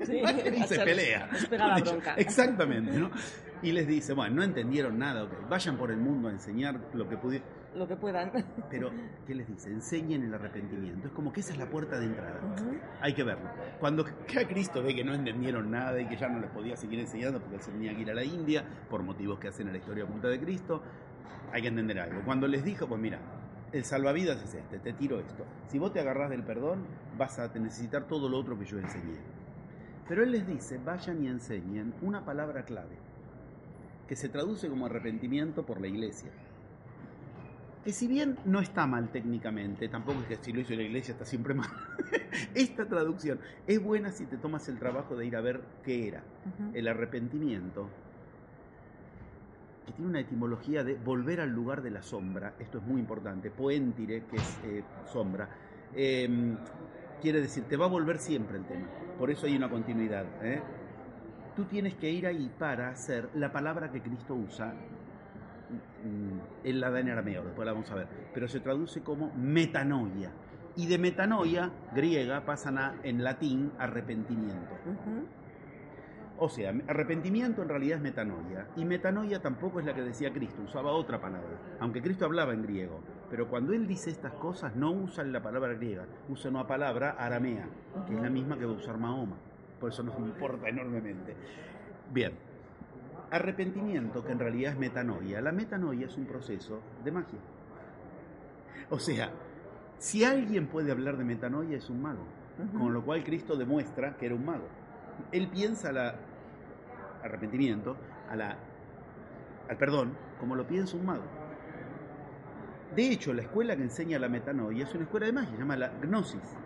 Sí. Baja y se pelea. la bronca. Exactamente, ¿no? Y les dice, bueno, no entendieron nada, ok, vayan por el mundo a enseñar lo que pudieron. Lo que puedan. Pero, ¿qué les dice? Enseñen el arrepentimiento. Es como que esa es la puerta de entrada. Hay que verlo. Cuando que Cristo ve que no entendieron nada y que ya no les podía seguir enseñando porque él se tenía que ir a la India, por motivos que hacen a la historia oculta de Cristo, hay que entender algo. Cuando les dijo, pues mira, el salvavidas es este, te tiro esto. Si vos te agarrás del perdón, vas a necesitar todo lo otro que yo enseñé. Pero él les dice, vayan y enseñen una palabra clave, que se traduce como arrepentimiento por la iglesia. Que si bien no está mal técnicamente, tampoco es que si lo hizo la iglesia está siempre mal. Esta traducción es buena si te tomas el trabajo de ir a ver qué era. El arrepentimiento, que tiene una etimología de volver al lugar de la sombra, esto es muy importante, poentire, que es eh, sombra, eh, quiere decir, te va a volver siempre el tema, por eso hay una continuidad. ¿eh? Tú tienes que ir ahí para hacer la palabra que Cristo usa, él la da en arameo, después la vamos a ver, pero se traduce como metanoia. Y de metanoia griega pasan a, en latín, arrepentimiento. O sea, arrepentimiento en realidad es metanoia. Y metanoia tampoco es la que decía Cristo, usaba otra palabra. Aunque Cristo hablaba en griego. Pero cuando él dice estas cosas, no usa la palabra griega, usa una palabra aramea, que es la misma que va a usar Mahoma. Por eso nos importa enormemente. Bien. Arrepentimiento, que en realidad es metanoia. La metanoia es un proceso de magia. O sea, si alguien puede hablar de metanoia, es un mago. Con lo cual Cristo demuestra que era un mago. Él piensa la arrepentimiento, a la, al perdón, como lo piensa un mago. De hecho, la escuela que enseña la metanoia es una escuela de magia, se llama la Gnosis.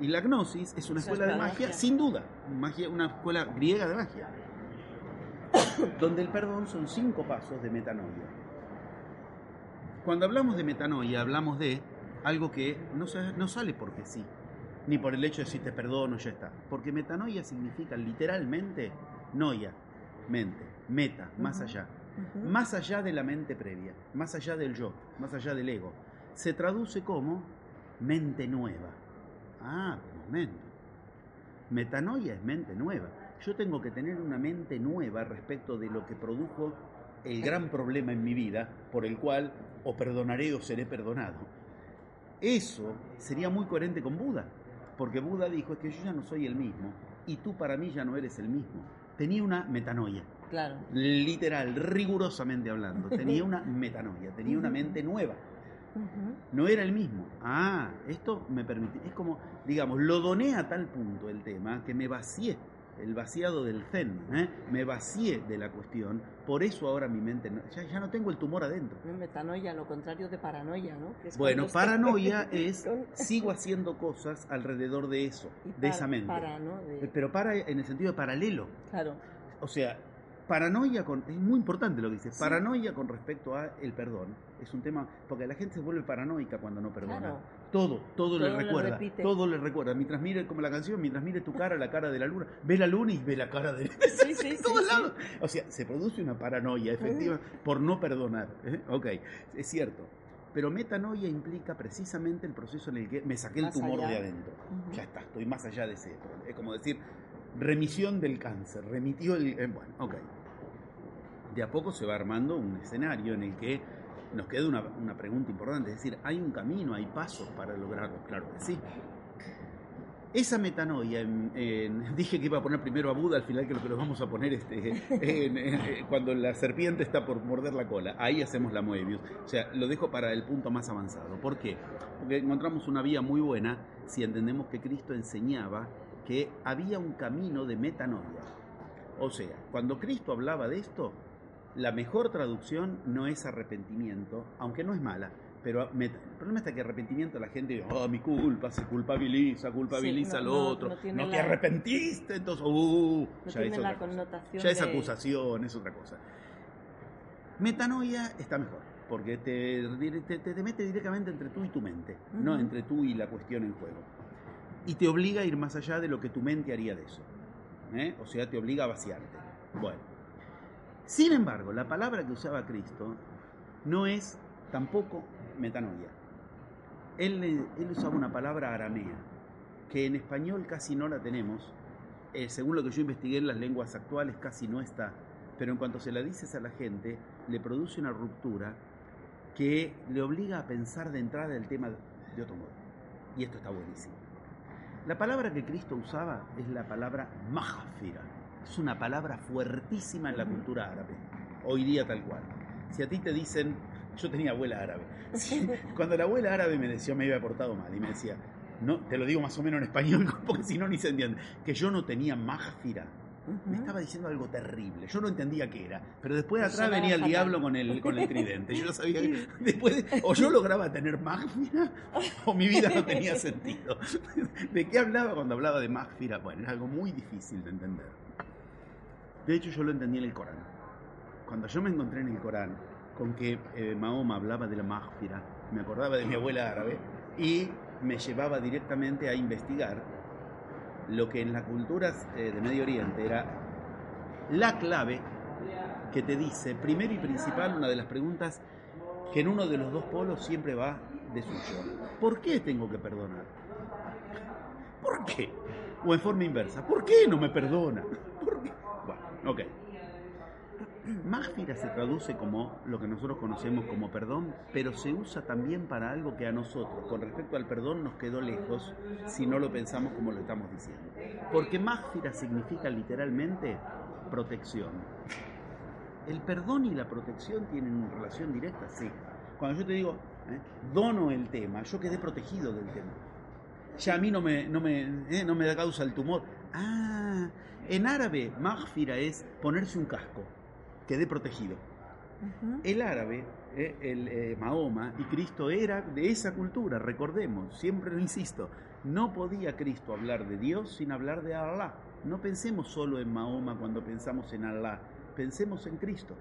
Y la Gnosis es una escuela de magia. sin duda, magia, una escuela griega de magia, donde el perdón son cinco pasos de metanoia. Cuando hablamos de metanoia, hablamos de algo que no, sale porque sí, ni por el hecho de si te perdono, ya está. Porque metanoia significa literalmente noia, mente, meta, más allá. Más allá de la mente previa, más allá del yo, más allá del ego. Se traduce como mente nueva. Ah, momento. Metanoia es mente nueva. Yo tengo que tener una mente nueva respecto de lo que produjo el gran problema en mi vida, por el cual o perdonaré o seré perdonado. Eso sería muy coherente con Buda, porque Buda dijo es que yo ya no soy el mismo y tú para mí ya no eres el mismo. Tenía una metanoia. Claro. Literal, rigurosamente hablando. Tenía una metanoia, tenía una mente nueva. No era el mismo. Ah, esto me permite. Es como, digamos, lo doné a tal punto el tema que me vacié el vaciado del zen, ¿eh? me vacié de la cuestión, por eso ahora mi mente, ya, ya, no tengo el tumor adentro. Metanoia, lo contrario de paranoia, ¿no? bueno, paranoia es, sigo haciendo cosas alrededor de eso, de esa mente. Pero para en el sentido de paralelo. Claro. O sea, Paranoia con, es muy importante lo que dices, paranoia con respecto a el perdón. Es un tema, porque la gente se vuelve paranoica cuando no perdona. Todo, todo, le recuerda, todo le recuerda. Mientras mire, como la canción, mientras mire tu cara, la cara de la luna, ve la luna y ve la cara de sí, sí, todos lados. O sea, se produce una paranoia efectiva por no perdonar. ¿eh? Ok, es cierto. Pero metanoia implica precisamente el proceso en el que me saqué el tumor de adentro. Ya está, estoy más allá de ese. Es como decir, remisión del cáncer, remitió el... Eh, bueno, ok de a poco se va armando un escenario en el que nos queda una, pregunta importante, es decir, ¿hay un camino, hay pasos para lograrlo? Claro que sí. Esa metanoia, dije que iba a poner primero a Buda, al final que lo que lo vamos a poner este, cuando la serpiente está por morder la cola, ahí hacemos la Moebius. O sea, lo dejo para el punto más avanzado. ¿Por qué? Porque encontramos una vía muy buena si entendemos que Cristo enseñaba que había un camino de metanoia. O sea, cuando Cristo hablaba de esto, la mejor traducción no es arrepentimiento, aunque no es mala, pero el problema está que arrepentimiento la gente dice, oh, mi culpa, se culpabiliza, culpabiliza al otro, no, te arrepentiste, entonces, uh, ya, es otra connotación ya es acusación, es otra cosa. Metanoia está mejor, porque te, te, mete directamente entre tú y tu mente, no entre tú y la cuestión en juego. Y te obliga a ir más allá de lo que tu mente haría de eso. ¿eh? O sea, te obliga a vaciarte. Bueno. Sin embargo, la palabra que usaba Cristo no es tampoco metanoia. Él, usaba una palabra aramea, que en español casi no la tenemos. Eh, según lo que yo investigué en las lenguas actuales, casi no está. Pero en cuanto se la dices a la gente, le produce una ruptura que le obliga a pensar de entrada el tema de otro modo. Y esto está buenísimo. La palabra que Cristo usaba es la palabra mahfira es una palabra fuertísima en la cultura árabe, hoy día tal cual. Si a ti te dicen, yo tenía abuela árabe, cuando la abuela árabe me decía, me había portado mal y me decía, no, te lo digo más o menos en español porque si no ni se entiende, que yo no tenía magfira. Me estaba diciendo algo terrible. Yo no entendía qué era. Pero después de atrás venía el diablo con el, con el tridente. Yo sabía que después o yo lograba tener magfira o mi vida no tenía sentido. ¿De qué hablaba cuando hablaba de magfira? Bueno, era algo muy difícil de entender. De hecho, yo lo entendí en el Corán. Cuando yo me encontré en el Corán con que eh, Mahoma hablaba de la magfira, me acordaba de mi abuela árabe y me llevaba directamente a investigar lo que en las culturas eh, de Medio Oriente era la clave que te dice, primero y principal, una de las preguntas que en uno de los dos polos siempre va de suyo. ¿Por qué tengo que perdonar? ¿Por qué? O en forma inversa, ¿por qué no me perdona? Ok. Magfira se traduce como lo que nosotros conocemos como perdón, pero se usa también para algo que a nosotros, con respecto al perdón, nos quedó lejos si no lo pensamos como lo estamos diciendo. Porque Magfira significa literalmente protección. El perdón y la protección tienen una relación directa, sí. Cuando yo te digo, ¿eh? dono el tema, yo quedé protegido del tema. Ya a mí no me, no me, ¿eh? no me da causa el tumor. Ah, en árabe, maghfira es ponerse un casco, quede protegido. El árabe, eh, el eh, Mahoma y Cristo era de esa cultura, recordemos, siempre lo insisto, no podía Cristo hablar de Dios sin hablar de Allah. No pensemos solo en Mahoma cuando pensamos en Allah, pensemos en Cristo.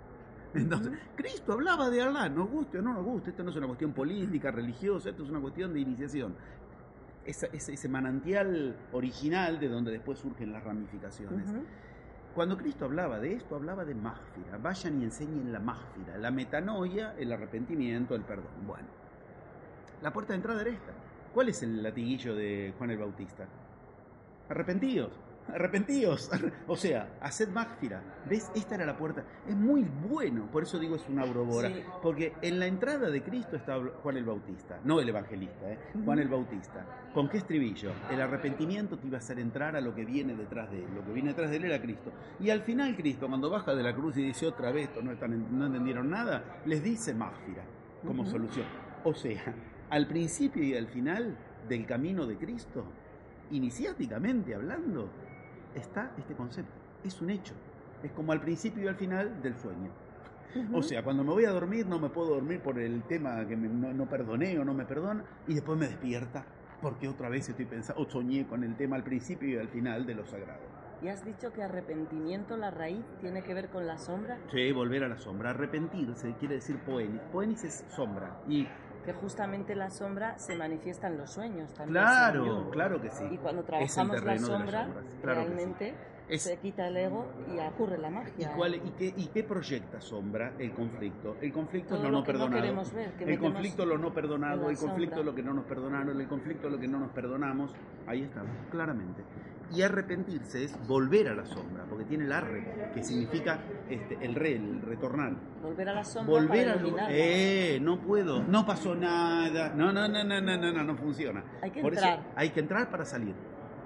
Entonces, Cristo hablaba de Allah, nos guste o no nos guste, esto no es una cuestión política, religiosa, esto es una cuestión de iniciación ese, manantial original de donde después surgen las ramificaciones. Cuando Cristo hablaba de esto, hablaba de mágfira. Vayan y enseñen la mágfira, la metanoia, el arrepentimiento, el perdón. Bueno, la puerta de entrada era esta. ¿Cuál es el latiguillo de Juan el Bautista? arrepentíos, arrepentíos. O sea, haced magfira. ¿Ves? Esta era la puerta. Es muy bueno, por eso digo es una aurora. Sí. Porque en la entrada de Cristo está Juan el Bautista, no el evangelista, ¿eh? Juan el Bautista. ¿Con qué estribillo? El arrepentimiento te iba a hacer entrar a lo que viene detrás de él. Lo que viene detrás de él era Cristo. Y al final Cristo, cuando baja de la cruz y dice otra vez, no, están, no entendieron nada, les dice magfira como solución. O sea, al principio y al final del camino de Cristo, iniciáticamente hablando, está este concepto. Es un hecho. Es como al principio y al final del sueño. O sea, cuando me voy a dormir no me puedo dormir por el tema que me- no, no perdoné o no me perdona y después me despierta porque otra vez estoy pensando o soñé con el tema al principio y al final de lo sagrado. Y has dicho que arrepentimiento, la raíz, tiene que ver con la sombra, Sí, volver a la sombra. Arrepentirse quiere decir poenis. Poenis es sombra. Y que justamente la sombra se manifiesta en los sueños también. claro, claro que sí. Y cuando trabajamos la sombra, claro sí. realmente Es- se quita el ego y ocurre la ¿Y, magia. cuál, y, qué, ¿Y qué proyecta sombra? El conflicto. El conflicto Todo es lo lo no perdonado. ver, el conflicto es lo no perdonado, el conflicto es lo que no nos perdonaron, el conflicto es lo que no nos perdonamos. Ahí está, claramente. Y arrepentirse es volver a la sombra, porque tiene el arre, que significa este, el re, el retornar. Volver a la sombra Volver para a lo... Eh, no puedo, no pasó nada. No, no, no, no, no, no, no, no funciona. Hay que Por eso entrar. hay que entrar para salir.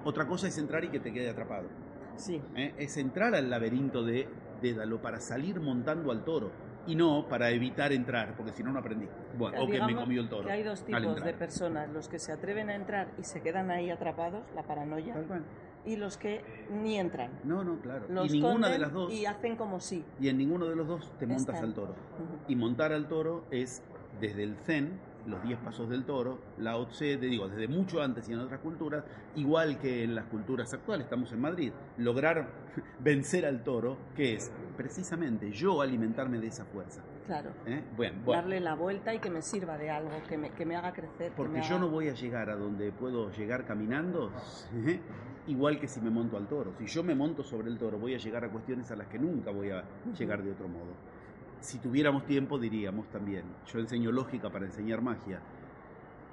Otra cosa es entrar y que te quede atrapado. Sí. ¿eh? es entrar al laberinto de Dédalo para salir montando al toro y no para evitar entrar, porque si no, no aprendí. Bueno, o que me comió el toro. que hay dos tipos de personas, los que se atreven a entrar y se quedan ahí atrapados, la paranoia, Tal cual. Y los que ni entran. No, no, claro. Los y ninguna de las dos, Y hacen como sí. y en ninguno de los dos te montas Están. al toro. Ujú. Y montar al toro es desde el zen, los 10 pasos del toro, la Tse, te digo, desde mucho antes y en otras culturas, igual que en las culturas actuales, estamos en Madrid, lograr vencer al toro, que es precisamente yo alimentarme de esa fuerza. Claro. ¿eh? Bueno, bueno. Darle la vuelta y que me sirva de algo, que me, que me haga crecer. que Porque me yo haga- no voy a llegar a donde puedo llegar caminando, ¿eh? Igual que si me monto al toro. Si yo me monto sobre el toro, voy a llegar a cuestiones a las que nunca voy a llegar de otro modo. Si tuviéramos tiempo, diríamos también, yo enseño lógica para enseñar magia.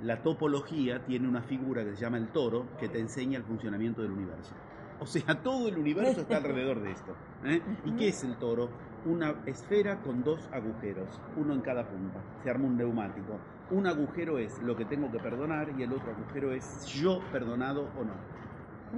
La topología tiene una figura que se llama el toro, que te enseña el funcionamiento del universo. O sea, todo el universo está alrededor de esto. ¿eh? ¿Y qué es el toro? Una esfera con dos agujeros, uno en cada punta. Se arma un neumático. Un agujero es lo que tengo que perdonar y el otro agujero es yo perdonado o no.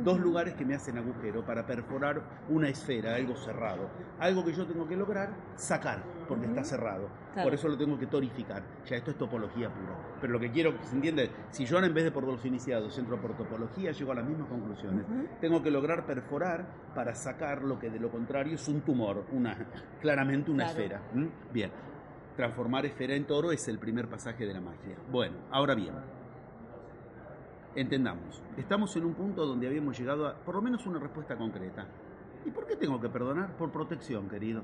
Dos lugares que me hacen agujero para perforar una esfera, algo cerrado. Algo que yo tengo que lograr sacar, porque está cerrado. Claro. Por eso lo tengo que torificar. Ya esto es topología pura. Pero lo que quiero que se entiende, si yo ahora en vez de por los iniciados entro por topología, llego a las mismas conclusiones. Tengo que lograr perforar para sacar lo que de lo contrario es un tumor, una, claramente una Claro. esfera. ¿m? Bien, transformar esfera en toro es el primer pasaje de la magia. Bueno, ahora bien, entendamos, estamos en un punto donde habíamos llegado a por lo menos una respuesta concreta. ¿Y por qué tengo que perdonar? Por protección, querido.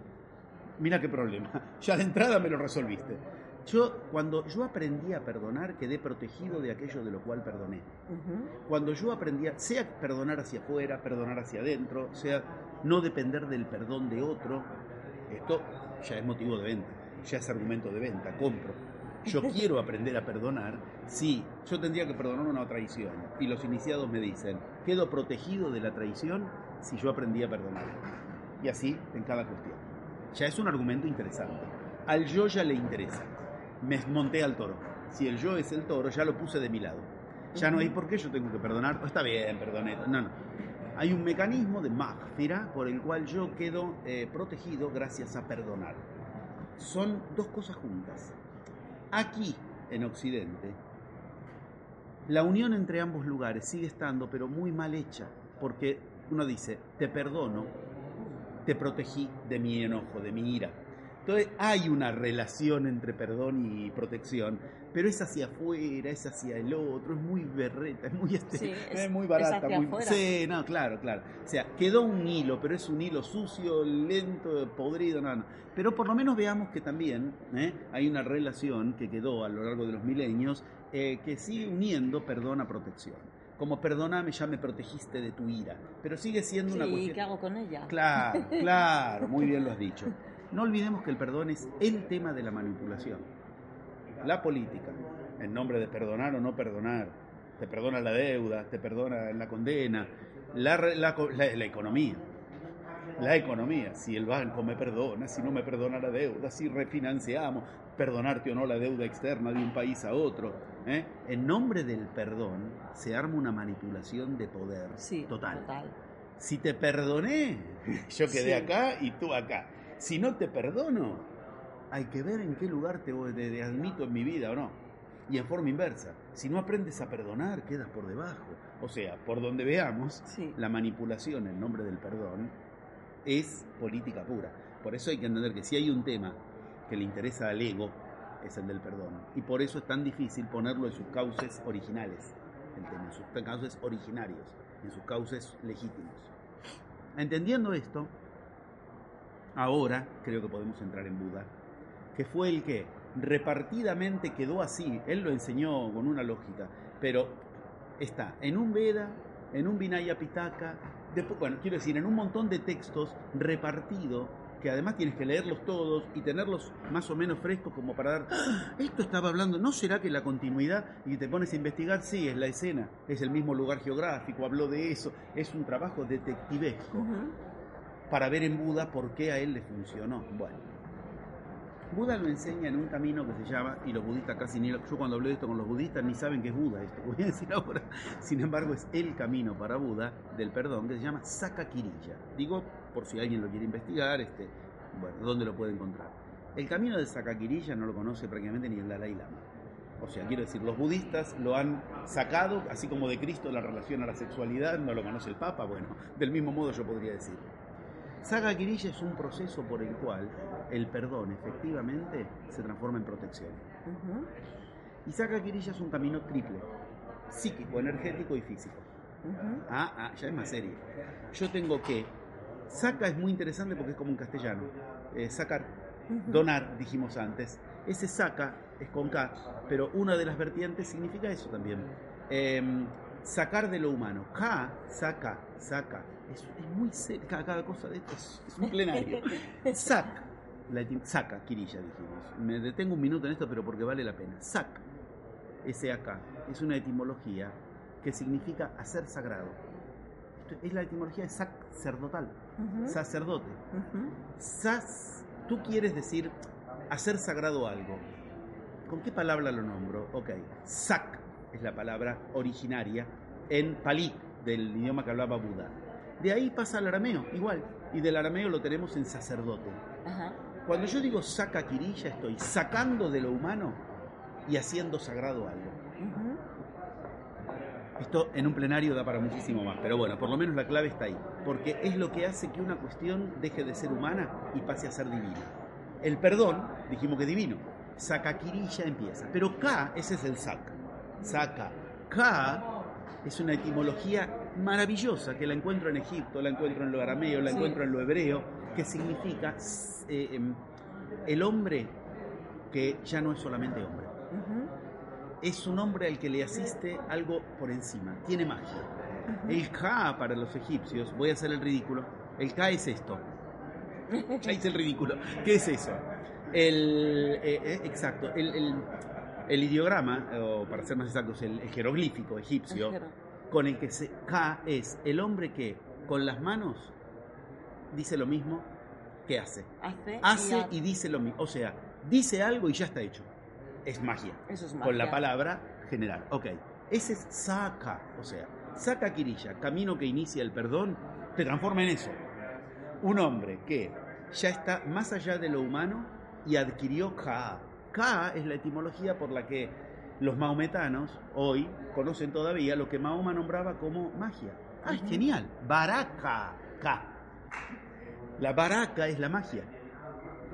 Mira qué problema. Ya de entrada me lo resolviste. Yo, cuando yo aprendí a perdonar, quedé protegido de aquello de lo cual perdoné. Ujú. Cuando yo aprendía, sea perdonar hacia afuera, perdonar hacia adentro, sea no depender del perdón de otro, esto ya es motivo de venta, ya es argumento de venta, compro. Yo quiero aprender a perdonar, sí, yo tendría que perdonar una traición. Y los iniciados me dicen, quedo protegido de la traición si yo aprendí a perdonar. Y así en cada cuestión. Ya es un argumento interesante. Al yo ya le interesa. Me monté al toro. Si el yo es el toro, ya lo puse de mi lado. Ya no hay por qué yo tengo que perdonar. Oh, está bien, perdoné. No, no. Hay un mecanismo de magfira por el cual yo quedo eh, protegido gracias a perdonar. Son dos cosas juntas. Aquí, en Occidente, la unión entre ambos lugares sigue estando, pero muy mal hecha, porque uno dice, te perdono, te protegí de mi enojo, de mi ira. Entonces hay una relación entre perdón y protección, pero es hacia afuera, es hacia el otro, es muy berreta, es muy, este, Sí, es- es muy es barata. hacia muy, sí, no, claro, claro. O sea, quedó un hilo, pero es un hilo sucio, lento, podrido, no, no. Pero por lo menos veamos que también ¿eh? hay una relación que quedó a lo largo de los milenios eh, que sigue uniendo perdón a protección. Como perdóname, ya me protegiste de tu ira. Pero sigue siendo una cuestión. ¿qué hago con ella? Claro, claro, muy bien lo has dicho. No olvidemos que el perdón es el tema de la manipulación. La política, en nombre de perdonar o no perdonar, te perdona la deuda, te perdona la condena, la, la, la economía. La economía, si el banco me perdona, si no me perdona la deuda, si refinanciamos, perdonarte o no la deuda externa de un país a otro. ¿eh? En nombre del perdón se arma una manipulación de poder Sí, total. total. Si te perdoné, yo quedé Sí. acá y tú acá. Si no te perdono, hay que ver en qué lugar te, te- te admito en mi vida o no. Y en forma inversa, si no aprendes a perdonar, quedas por debajo. O sea, por donde veamos, Sí. la manipulación en nombre del perdón es política pura. Por eso hay que entender que si hay un tema que le interesa al ego, es el del perdón. Y por eso es tan difícil ponerlo en sus cauces originales, el tema, en sus cauces originarios, en sus cauces legítimos. Entendiendo esto, ahora creo que podemos entrar en Buda, que fue el que repartidamente quedó así, él lo enseñó con una lógica, pero está en un Veda, en un Vinaya Pitaka, después, bueno, quiero decir, en un montón de textos repartido, que además tienes que leerlos todos y tenerlos más o menos frescos como para dar, "Ah, esto estaba hablando, ¿no será que la continuidad y te pones a investigar? Sí, es la escena, es el mismo lugar geográfico, habló de eso, es un trabajo detectivesco. Para ver en Buda por qué a él le funcionó. Bueno, Buda lo enseña en un camino que se llama, y los budistas casi ni, lo- yo cuando hablo de esto con los budistas ni saben que es Buda esto, voy a decir ahora, sin embargo es el camino para Buda del perdón que se llama Sakakirilla. Digo, por si alguien lo quiere investigar, este, bueno, ¿dónde lo puede encontrar? El camino de Sakakirilla no lo conoce prácticamente ni el Dalai Lama. O sea, quiero decir, los budistas lo han sacado, así como de Cristo la relación a la sexualidad, no lo conoce el Papa, bueno, del mismo modo yo podría decir. Saga Kirilla es un proceso por el cual el perdón efectivamente se transforma en protección. Y Saga Kirilla es un camino triple, psíquico, energético y físico. Ah, ah, ya es más serio. Yo tengo que... Saca es muy interesante porque es como en castellano. Eh, sacar, donar, dijimos antes. Ese saca es con K, pero una de las vertientes significa eso también. Em, sacar de lo humano. K, saca, saca. Es, es muy serio. Cada, cada cosa de esto es, es un plenario. Sac, la saca, Kirilla dijimos. Me detengo un minuto en esto, pero porque vale la pena. Sac, S-A-K, es una etimología que significa hacer sagrado. Esto Es la etimología de sacerdotal, sacerdote. Sas, tú quieres decir hacer sagrado algo. ¿Con qué palabra lo nombro? Ok, es la palabra originaria en palí, del idioma que hablaba Buda. De ahí pasa al arameo, igual, y del arameo lo tenemos en sacerdote. Ajá. Cuando yo digo saca Kirilla, estoy sacando de lo humano y haciendo sagrado algo. Esto en un plenario da para muchísimo más, pero bueno, por lo menos la clave está ahí, porque es lo que hace que una cuestión deje de ser humana y pase a ser divina. El perdón, dijimos que divino, saca Kirilla empieza, pero K, ese es el saca, saca. K es una etimología maravillosa que la encuentro en Egipto, la encuentro en lo arameo, la Sí. encuentro en lo hebreo, que significa eh, em, el hombre que ya no es solamente hombre es un hombre al que le asiste algo por encima, tiene magia. El Ka para los egipcios, voy a hacer el ridículo, el Ka es esto. Ya hice el ridículo. ¿Qué es eso? El, eh, eh, exacto, el, el- el ideograma, o para ser más exactos, el, el jeroglífico egipcio, Ajá. con el que se Ka es el hombre que con las manos dice lo mismo que hace. Hace, Hace ha- y dice lo mismo. O sea, dice algo y ya está hecho. Es magia Eso es con la magia. palabra general. Ok, ese es saca, o sea, saca Kirilla, camino que inicia el perdón, te transforma en eso. Un hombre que ya está más allá de lo humano y adquirió Ka. Ka es la etimología por la que los maometanos hoy conocen todavía lo que Mahoma nombraba como magia. Ah, es genial. Baraka. Ka. La baraka es la magia.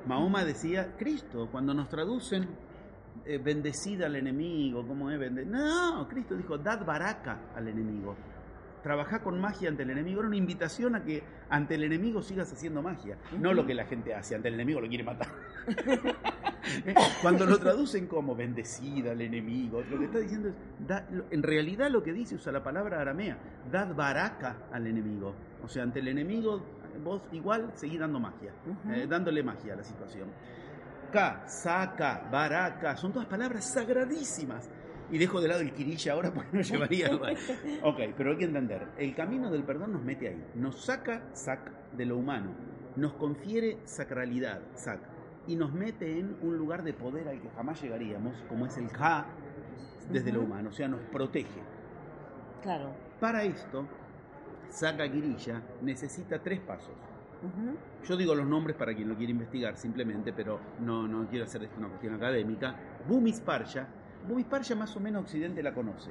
Mahoma decía, Cristo, cuando nos traducen eh, bendecida al enemigo, ¿cómo es? Bende no, Cristo dijo, dad baraka al enemigo. Trabajá con magia ante el enemigo. Era una invitación a que ante el enemigo sigas haciendo magia. No lo que la gente hace, ante el enemigo lo quiere matar. Cuando lo traducen como bendecida al enemigo, lo que está diciendo es, da- en realidad lo que dice usa la palabra aramea, dad baraka al enemigo. O sea, ante el enemigo vos igual seguís dando magia, eh, dándole magia a la situación. Ka, saca, baraka, son todas palabras sagradísimas Y dejo de lado el kirilla ahora porque no llevaría algo. Ok, pero hay que entender, el camino del perdón nos mete ahí, nos saca, sac, de lo humano, nos confiere sacralidad, sac, y nos mete en un lugar de poder al que jamás llegaríamos, como es el ja desde lo Ujú. humano, o sea, nos protege. Claro. Para esto, saca kirilla necesita tres pasos. Yo digo los nombres para quien lo quiere investigar simplemente, pero no, no quiero hacer esto una cuestión académica. Bumisparsha, Bumisparsha más o menos Occidente la conoce.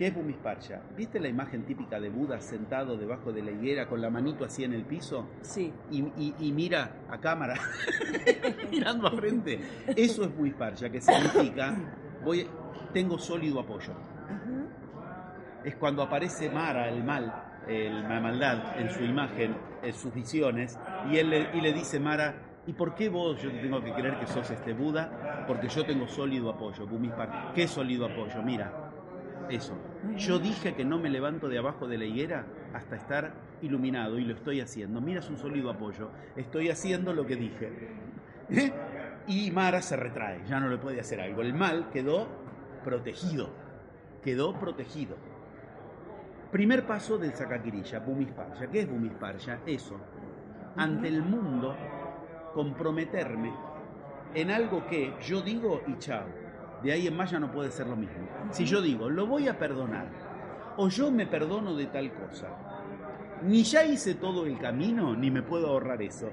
¿Qué es Bumisparsha? ¿Viste la imagen típica de Buda sentado debajo de la higuera con la manito así en el piso Sí. y, y- y mira a cámara, mirando a frente? Eso es Bumisparsha, que significa voy, tengo sólido apoyo. Es cuando aparece Mara, el mal, el- la maldad, en su imagen, en sus visiones, y él le, y le dice Mara, ¿y por qué vos yo te tengo que creer que sos este Buda? Porque yo tengo sólido apoyo, Bumispar. ¿Qué sólido apoyo? Mira, eso. Yo dije que no me levanto de abajo de la higuera hasta estar iluminado y lo estoy haciendo. Mira, es un sólido apoyo. Estoy haciendo lo que dije. ¿Eh? Y Mara se retrae, ya no le puede hacer algo. El mal quedó protegido. Quedó protegido. Primer paso del Sakakirilla, Bumisparsha. ¿Qué es Bumisparsha? Eso. Ante el mundo, comprometerme en algo que yo digo y chao. De ahí en más ya no puede ser lo mismo. Si yo digo, lo voy a perdonar, o yo me perdono de tal cosa, ni ya hice todo el camino, ni me puedo ahorrar eso.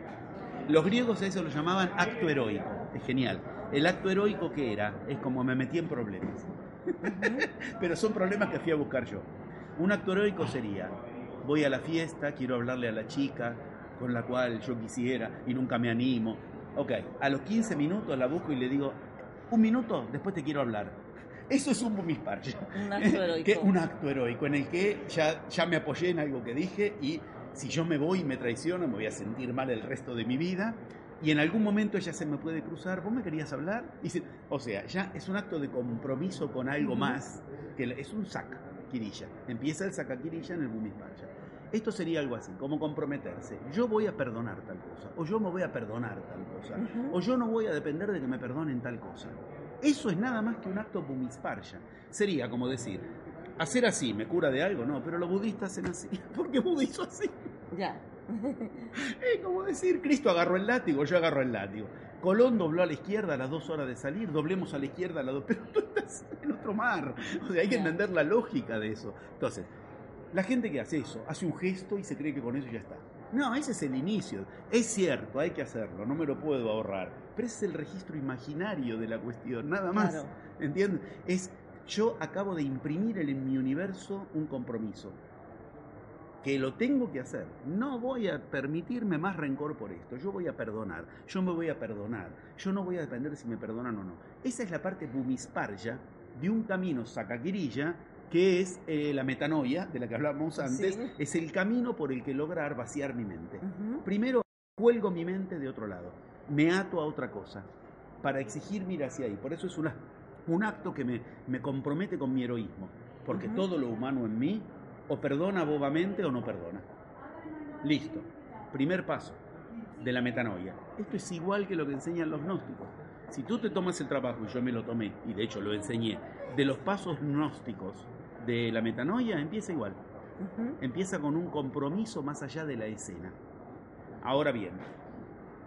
Los griegos a eso lo llamaban acto heroico. Es genial. El acto heroico que era, es como me metí en problemas. Pero son problemas que fui a buscar yo. Un acto heroico sería, voy a la fiesta, quiero hablarle a la chica con la cual yo quisiera y nunca me animo. Ok, a los 15 minutos la busco y le digo, un minuto, después te quiero hablar. Eso es un bumisparcha. Un acto heroico. Que- un acto heroico en el que ya, ya me apoyé en algo que dije y si yo me voy y me traiciono me voy a sentir mal el resto de mi vida y en algún momento ella se me puede cruzar, ¿vos me querías hablar? Y se- o sea, ya es un acto de compromiso con algo más, que es un saca kirilla. Empieza el saca kirilla en el bumisparcha. Esto sería algo así, como comprometerse. Yo voy a perdonar tal cosa, o yo me voy a perdonar tal cosa, o yo no voy a depender de que me perdonen tal cosa. Eso es nada más que un acto bumisparcha. Sería como decir, hacer así me cura de algo, no, pero los budistas hacen así, porque Buda hizo así. Ya. Es como decir, Cristo agarró el látigo, yo agarro el látigo. Colón dobló a la izquierda a las dos horas de salir, doblemos a la izquierda a las dos, pero tú estás en otro mar. O sea, hay que entender la lógica de eso. Entonces, la gente que hace eso, hace un gesto y se cree que con eso ya está. No, ese es el inicio. Es cierto, hay que hacerlo, no me lo puedo ahorrar. Pero ese es el registro imaginario de la cuestión, nada más. Claro. ¿Entiendes? Es, yo acabo de imprimir en mi universo un compromiso que lo tengo que hacer. No voy a permitirme más rencor por esto. Yo voy a perdonar. Yo me voy a perdonar. Yo no voy a depender si me perdonan o no. Esa es la parte bumisparya de un camino sakakirilla que es eh, la metanoia de la que hablábamos antes. Sí. Es el camino por el que lograr vaciar mi mente. Primero, cuelgo mi mente de otro lado. Me ato a otra cosa para exigir ir hacia ahí. Por eso es una, un acto que me, me compromete con mi heroísmo. Porque todo lo humano en mí o perdona bobamente o no perdona. Listo. Primer paso de la metanoia. Esto es igual que lo que enseñan los gnósticos. Si tú te tomas el trabajo, y yo me lo tomé, y de hecho lo enseñé, de los pasos gnósticos de la metanoia, empieza igual. Empieza con un compromiso más allá de la escena. Ahora bien,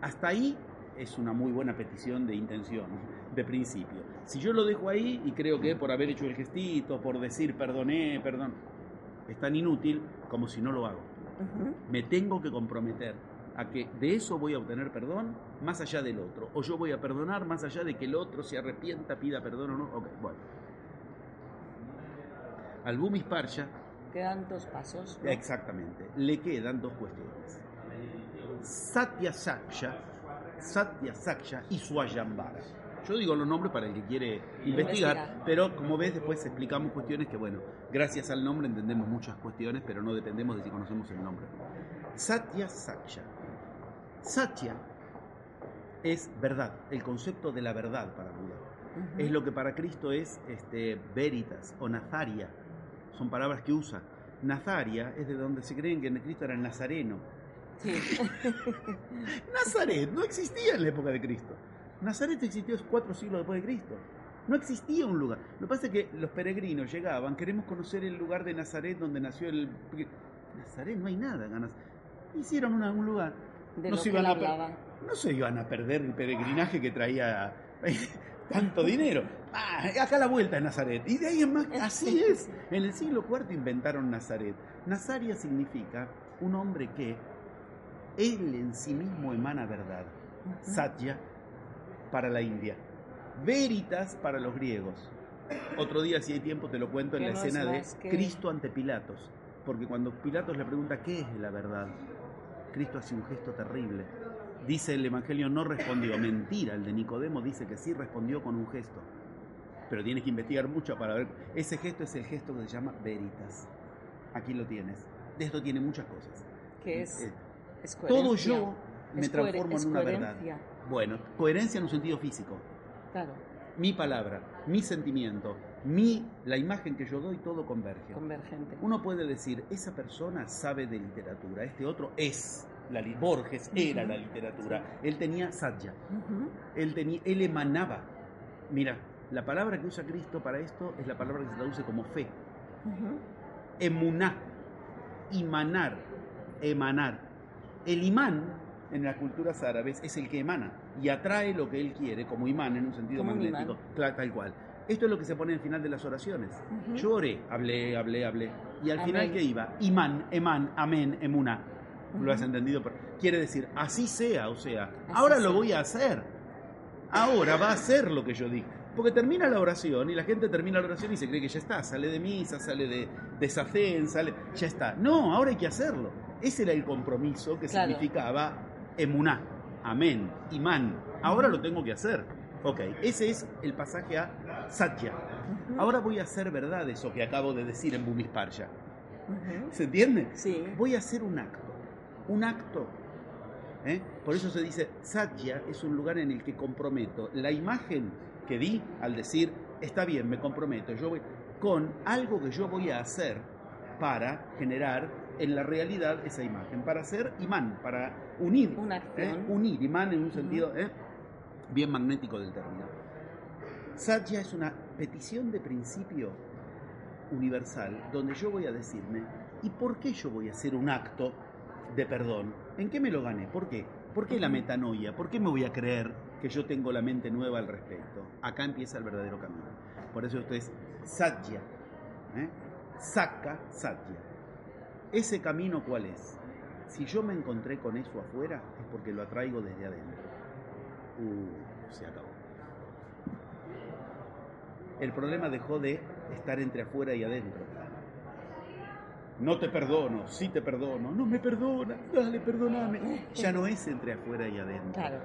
hasta ahí es una muy buena petición de intención, de principio. Si yo lo dejo ahí y creo que por haber hecho el gestito, por decir perdoné, perdón, es tan inútil como si no lo hago. Me tengo que comprometer a que de eso voy a obtener perdón más allá del otro. O yo voy a perdonar más allá de que el otro se arrepienta, pida perdón o no. Ok, bueno. Al Bumis Parsha Quedan dos pasos. ¿no? Exactamente. Le quedan dos cuestiones. Satya Saksha, Satya Saksha y Swayambara. Yo digo los nombres para el que quiere investigar, Investigar. pero como ves después explicamos cuestiones que, bueno, gracias al nombre entendemos muchas cuestiones, pero no dependemos de si conocemos el nombre. Satya Saksha. Satya es verdad, el concepto de la verdad para Buda Ujú. es lo que para Cristo es este, veritas o nazaria. Son palabras que usa. Nazaria es de donde se creen que Cristo era el nazareno. Sí. Nazaret no existía en la época de Cristo. Nazaret existió cuatro siglos después de Cristo. No existía un lugar. Lo que pasa es que los peregrinos llegaban, queremos conocer el lugar de Nazaret donde nació el... Nazaret, no hay nada. ganas. Hicieron una- un lugar. De no, lo se que iban a per- hablaba. no se iban a perder el peregrinaje que traía tanto dinero. Ah, acá la vuelta es Nazaret. Y de ahí en más, así es. En el siglo IV inventaron Nazaret. Nazaria significa un hombre que él en sí mismo emana verdad. Satya para la India. Veritas para los griegos. Otro día, si hay tiempo, te lo cuento en la escena de que- Cristo ante Pilatos. Porque cuando Pilatos le pregunta qué es la verdad, Cristo hace un gesto terrible. Dice el Evangelio no respondió. Mentira, el de Nicodemo dice que sí respondió con un gesto. Pero tienes que investigar mucho para ver. Ese gesto es el gesto que se llama veritas. Aquí lo tienes. De esto tiene muchas cosas. Que es, Eh, es todo yo me Es transformo en una verdad. Bueno, coherencia en un sentido físico. Claro, Mi palabra, mi sentimiento, mi, la imagen que yo doy, todo converge. convergente. Uno puede decir, esa persona sabe de literatura, este otro es. La, Borges era la literatura. Él tenía Ujú. él, tenía, él emanaba. Mira, la palabra que usa Cristo para esto es la palabra que se traduce como fe. Ujú. Emuná, imanar, emanar. El imán en las culturas árabes es el que emana y atrae lo que él quiere, como imán en un sentido magnético, tal cual. Esto es lo que se pone al final de las oraciones. Ujú. Yo oré, hablé, hablé, hablé. Y al final. ¿qué iba? Imán, emán, amén, emuná. Lo has entendido. Pero Quiere decir, así sea, o sea, Así ahora lo voy a hacer. Ahora va a hacer lo que yo dije. Porque termina la oración y la gente termina la oración y se cree que ya está, sale de misa, sale de, de safén, sale, ya está. No, ahora hay que hacerlo. Ese era el compromiso que Claro. significaba emuná, amén, imán. Ahora lo tengo que hacer. Ok, ese es el pasaje a Satya. Ahora voy a hacer verdad eso que acabo de decir en Bumisparsha. Ujú. ¿Se entiende? Sí. Voy a hacer un acto. Un acto. ¿eh? Por eso se dice, Satya es un lugar en el que comprometo la imagen que di al decir, está bien, me comprometo, yo voy, con algo que yo voy a hacer para generar en la realidad esa imagen, para hacer imán, para unir. Una ¿eh? acción. Unir, imán en un sentido ¿eh? bien magnético del término. Satya es una petición de principio universal donde yo voy a decirme, ¿y por qué yo voy a hacer un acto de perdón? ¿En qué me lo gané? ¿Por qué? ¿Por qué la metanoia? ¿Por qué me voy a creer que yo tengo la mente nueva al respecto? Acá empieza el verdadero camino. Por eso esto es Satya. ¿eh? Saca Satya. ¿Ese camino cuál es? Si yo me encontré con eso afuera, es porque lo atraigo desde adentro. Uh, se acabó. El problema dejó de estar entre afuera y adentro. No te perdono, sí te perdono, no me perdonas, dale, perdóname. Ya no es entre afuera y adentro. Claro.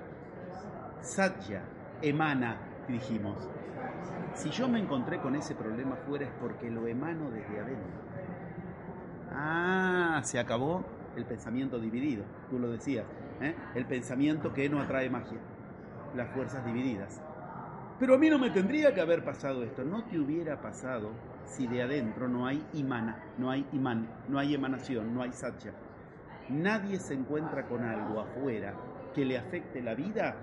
Satya, emana, dijimos. Si yo me encontré con ese problema afuera es porque lo emano desde adentro. Ah, se acabó el pensamiento dividido, tú lo decías. ¿eh? El pensamiento que no atrae magia, las fuerzas divididas. Pero a mí no me tendría que haber pasado esto. No te hubiera pasado si de adentro no hay imana, no hay imán, no hay emanación, no hay satya. Nadie se encuentra con algo afuera que le afecte la vida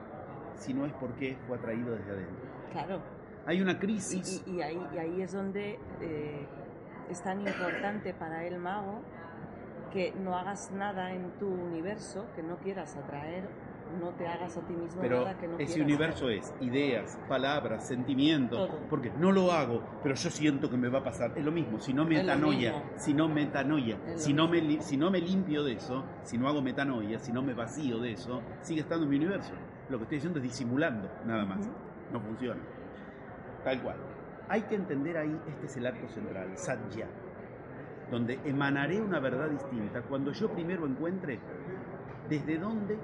si no es porque fue atraído desde adentro. Claro. Hay una Y, crisis. y- y ahí, y ahí es donde eh, es tan importante para el mago que no hagas nada en tu universo que no quieras atraer, no te hagas a ti mismo Pero nada que no ese universo es ideas, palabras, sentimientos. Todo. Porque no lo hago, pero yo siento que me va a pasar. Es lo mismo, si no metanoia, si no metanoia, si no, me, si no me limpio de eso, si no hago metanoia, si no me vacío de eso, sigue estando en mi universo. Lo que estoy haciendo es disimulando, nada más. No funciona. Tal cual. Hay que entender ahí, este es el acto central, Satya, donde emanaré una verdad distinta cuando yo primero encuentre desde dónde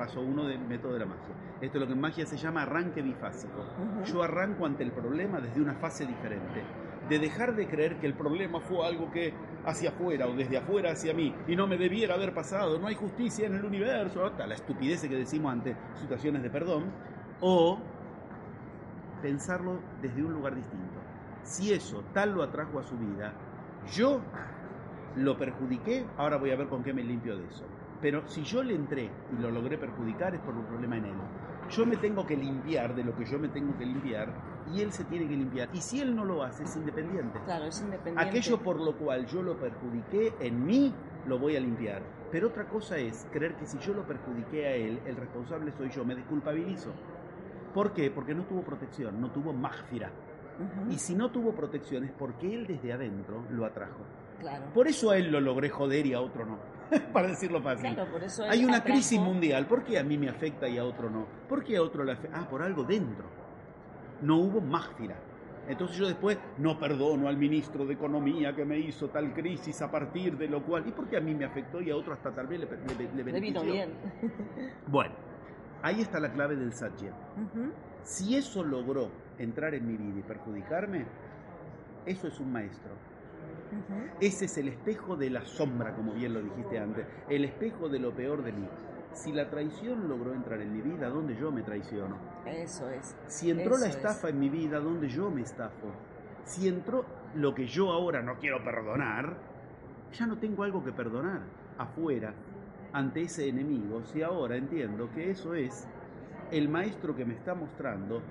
pasó uno del método de la magia. Esto es lo que en magia se llama arranque bifásico. Ujú. Yo arranco ante el problema desde una fase diferente. De dejar de creer que el problema fue algo que hacia afuera o desde afuera hacia mí y no me debiera haber pasado, no hay justicia en el universo, hasta la estupidez que decimos ante situaciones de perdón, o pensarlo desde un lugar distinto. Si eso tal lo atrajo a su vida, yo lo perjudiqué, ahora voy a ver con qué me limpio de eso. Pero si yo le entré y lo logré perjudicar es por un problema en él. Yo me tengo que limpiar de lo que yo me tengo que limpiar y él se tiene que limpiar. Y si él no lo hace, es independiente. Claro, es independiente. Aquello por lo cual yo lo perjudiqué en mí, lo voy a limpiar. Pero otra cosa es creer que si yo lo perjudiqué a él, el responsable soy yo, me desculpabilizo. ¿Por qué? Porque no tuvo protección, no tuvo magfira. Y si no tuvo protección es porque él desde adentro lo atrajo. Claro. Por eso a él lo logré joder y a otro no. Para decirlo fácil. Claro, por eso él Hay una crisis mundial. ¿Por qué a mí me afecta y a otro no? ¿Por qué a otro le afecta? Ah, por algo dentro. No hubo magfira. Entonces yo después no perdono al ministro de Economía que me hizo tal crisis a partir de lo cual. ¿Y por qué a mí me afectó y a otro hasta tal vez le, le- le benefició? bien. Bueno, ahí está la clave del satya. Si eso logró entrar en mi vida y perjudicarme, eso es un maestro. Ese es el espejo de la sombra, como bien lo dijiste antes, el espejo de lo peor de mí. Si la traición logró entrar en mi vida, ¿dónde yo me traiciono? Eso es. Si entró la es. estafa en mi vida, ¿dónde yo me estafo? Si entró lo que yo ahora no quiero perdonar, ya no tengo algo que perdonar afuera, ante ese enemigo, si ahora entiendo que eso es el maestro que me está mostrando.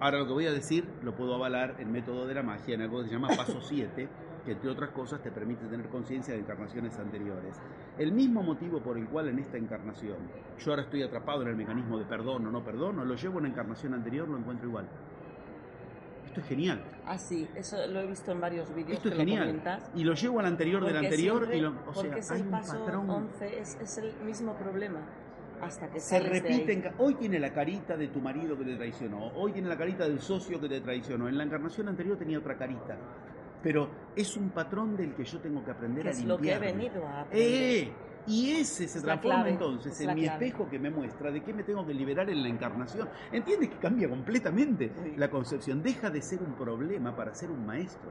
Ahora lo que voy a decir lo puedo avalar en método de la magia, en algo que se llama paso 7, que entre otras cosas te permite tener conciencia de encarnaciones anteriores. El mismo motivo por el cual en esta encarnación yo ahora estoy atrapado en el mecanismo de perdón o no perdono, lo llevo en una encarnación anterior, lo encuentro igual. Esto es genial. Ah, sí, eso lo he visto en varios vídeos Esto es lo genial. comentas. Y lo llevo al anterior del Porque anterior siempre- y lo, o porque sea, es hay el un paso patrón. 11, es, es el mismo problema. Hasta que Se sales de repite, ahí. en ca- hoy tiene la carita de tu marido que te traicionó, hoy tiene la carita del socio que te traicionó, en la encarnación anterior tenía otra carita, pero es un patrón del que yo tengo que aprender a es lo que he limpiarme. venido a aprender. ¡Eh! Y ese se Es transforma entonces es en mi clave. espejo que me muestra de qué me tengo que liberar en la encarnación. ¿Entiendes que cambia completamente Sí. la concepción? Deja de ser un problema para ser un maestro.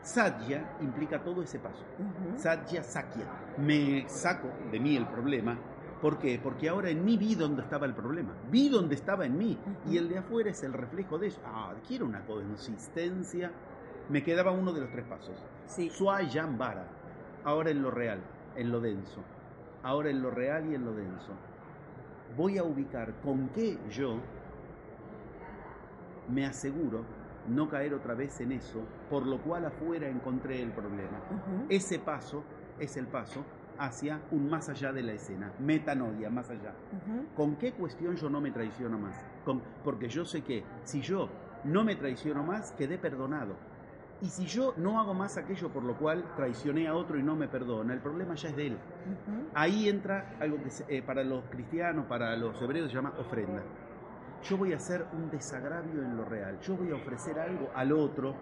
Satya implica todo ese paso. Ujú. Satya Sakya. Me saco de mí el problema. ¿Por qué? Porque ahora en mí vi dónde estaba el problema. Vi dónde estaba en mí. Ujú. Y el de afuera es el reflejo de eso. Ah, quiero una consistencia. Me quedaba uno de los tres pasos. Sí. Swayambara. Ahora en lo real, en lo denso. Ahora en lo real y en lo denso. Voy a ubicar con qué yo me aseguro no caer otra vez en eso, por lo cual afuera encontré el problema. Ese paso es el paso hacia un más allá de la escena, metanoia, más allá. ¿Con qué cuestión yo no me traiciono más? Con- porque yo sé que si yo no me traiciono más, quedé perdonado. Y si yo no hago más aquello por lo cual traicioné a otro y no me perdona, el problema ya es de él. Ahí entra algo que se- eh, para los cristianos, para los hebreos se llama ofrenda. Yo voy a hacer un desagravio en lo real. Yo voy a ofrecer algo al otro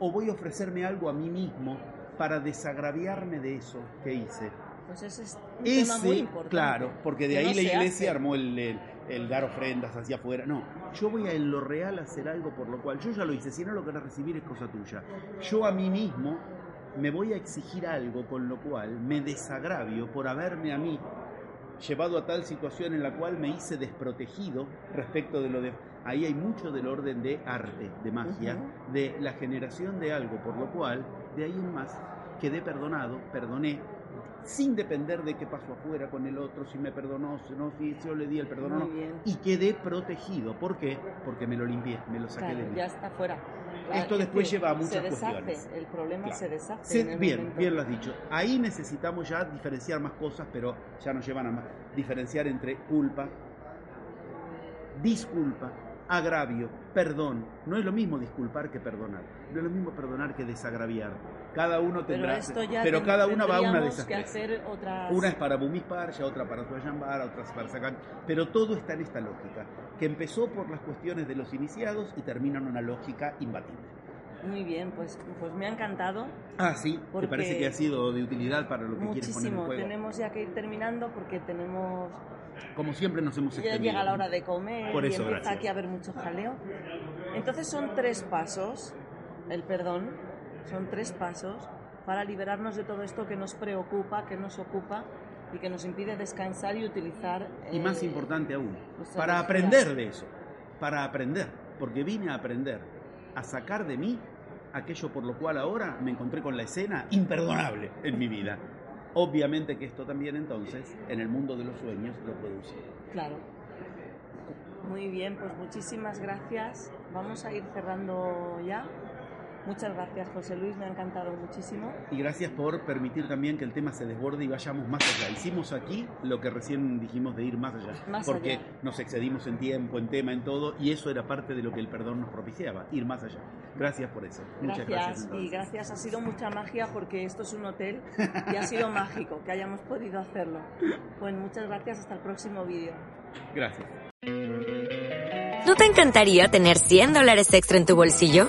o voy a ofrecerme algo a mí mismo para desagraviarme de eso que hice. Pues ese es un tema muy importante. claro, porque de ahí no la iglesia hace. armó el, el- el dar ofrendas hacia afuera. No, yo voy a en lo real hacer algo por lo cual yo ya lo hice. Si no lo querés recibir es cosa tuya. Yo a mí mismo me voy a exigir algo con lo cual me desagravio por haberme a mí llevado a tal situación en la cual me hice desprotegido respecto de lo de... Ahí hay mucho del orden de arte, de magia, de la generación de algo, por lo cual, de ahí en más, quedé perdonado, perdoné, sin depender de qué pasó afuera con el otro, si me perdonó, si no, si yo le di el perdón o no. Y quedé protegido. ¿Por qué? Porque me lo limpié, me lo saqué Claro, de mí. ya está fuera. Esto es después lleva a se muchas deshace, cuestiones. El problema Claro. se deshace. Sí, en el bien, momento. bien lo has dicho. Ahí necesitamos ya diferenciar más cosas, pero ya nos llevan a más. Diferenciar entre culpa, disculpa, agravio, perdón. No es lo mismo disculpar que perdonar. No es lo mismo perdonar que desagraviar. Cada uno Pero tendrá. esto ya pero ten- cada una va a una de esas que hacer otras... Una es para Bumisparsha, otra para Swayambara, otra para Sakan. Pero todo está en esta lógica, que empezó por las cuestiones de los iniciados y termina en una lógica imbatible. Muy bien, pues, pues me ha encantado. Ah, sí, Porque- ¿te parece que ha sido de utilidad para lo que quieres poner en Muchísimo. juego? Tenemos ya que ir terminando porque tenemos... Como siempre nos hemos Ya extendido. llega la hora de comer Por eso, y empieza gracias. aquí a haber mucho jaleo. Entonces son tres pasos, el perdón, son tres pasos para liberarnos de todo esto que nos preocupa, que nos ocupa y que nos impide descansar y utilizar... Y más eh, importante aún, para aprender de eso, para aprender, porque vine a aprender, a sacar de mí aquello por lo cual ahora me encontré con la escena imperdonable en mi vida. Obviamente que esto también entonces, en el mundo de los sueños, lo produce. Claro. Muy bien, pues muchísimas gracias. Vamos a ir cerrando ya. Muchas gracias, José Luis, me ha encantado muchísimo. Y gracias por permitir también que el tema se desborde y vayamos más allá. Hicimos aquí lo que recién dijimos de ir más allá, Más porque allá. nos excedimos en tiempo, en tema, en todo, y eso era parte de lo que el perdón nos propiciaba, ir más allá. Gracias por eso. Muchas Gracias, gracias. y gracias. Ha sido mucha magia porque esto es un hotel y ha sido mágico que hayamos podido hacerlo. Pues muchas gracias, hasta el próximo vídeo. Gracias. ¿No te encantaría tener 100 dólares extra en tu bolsillo?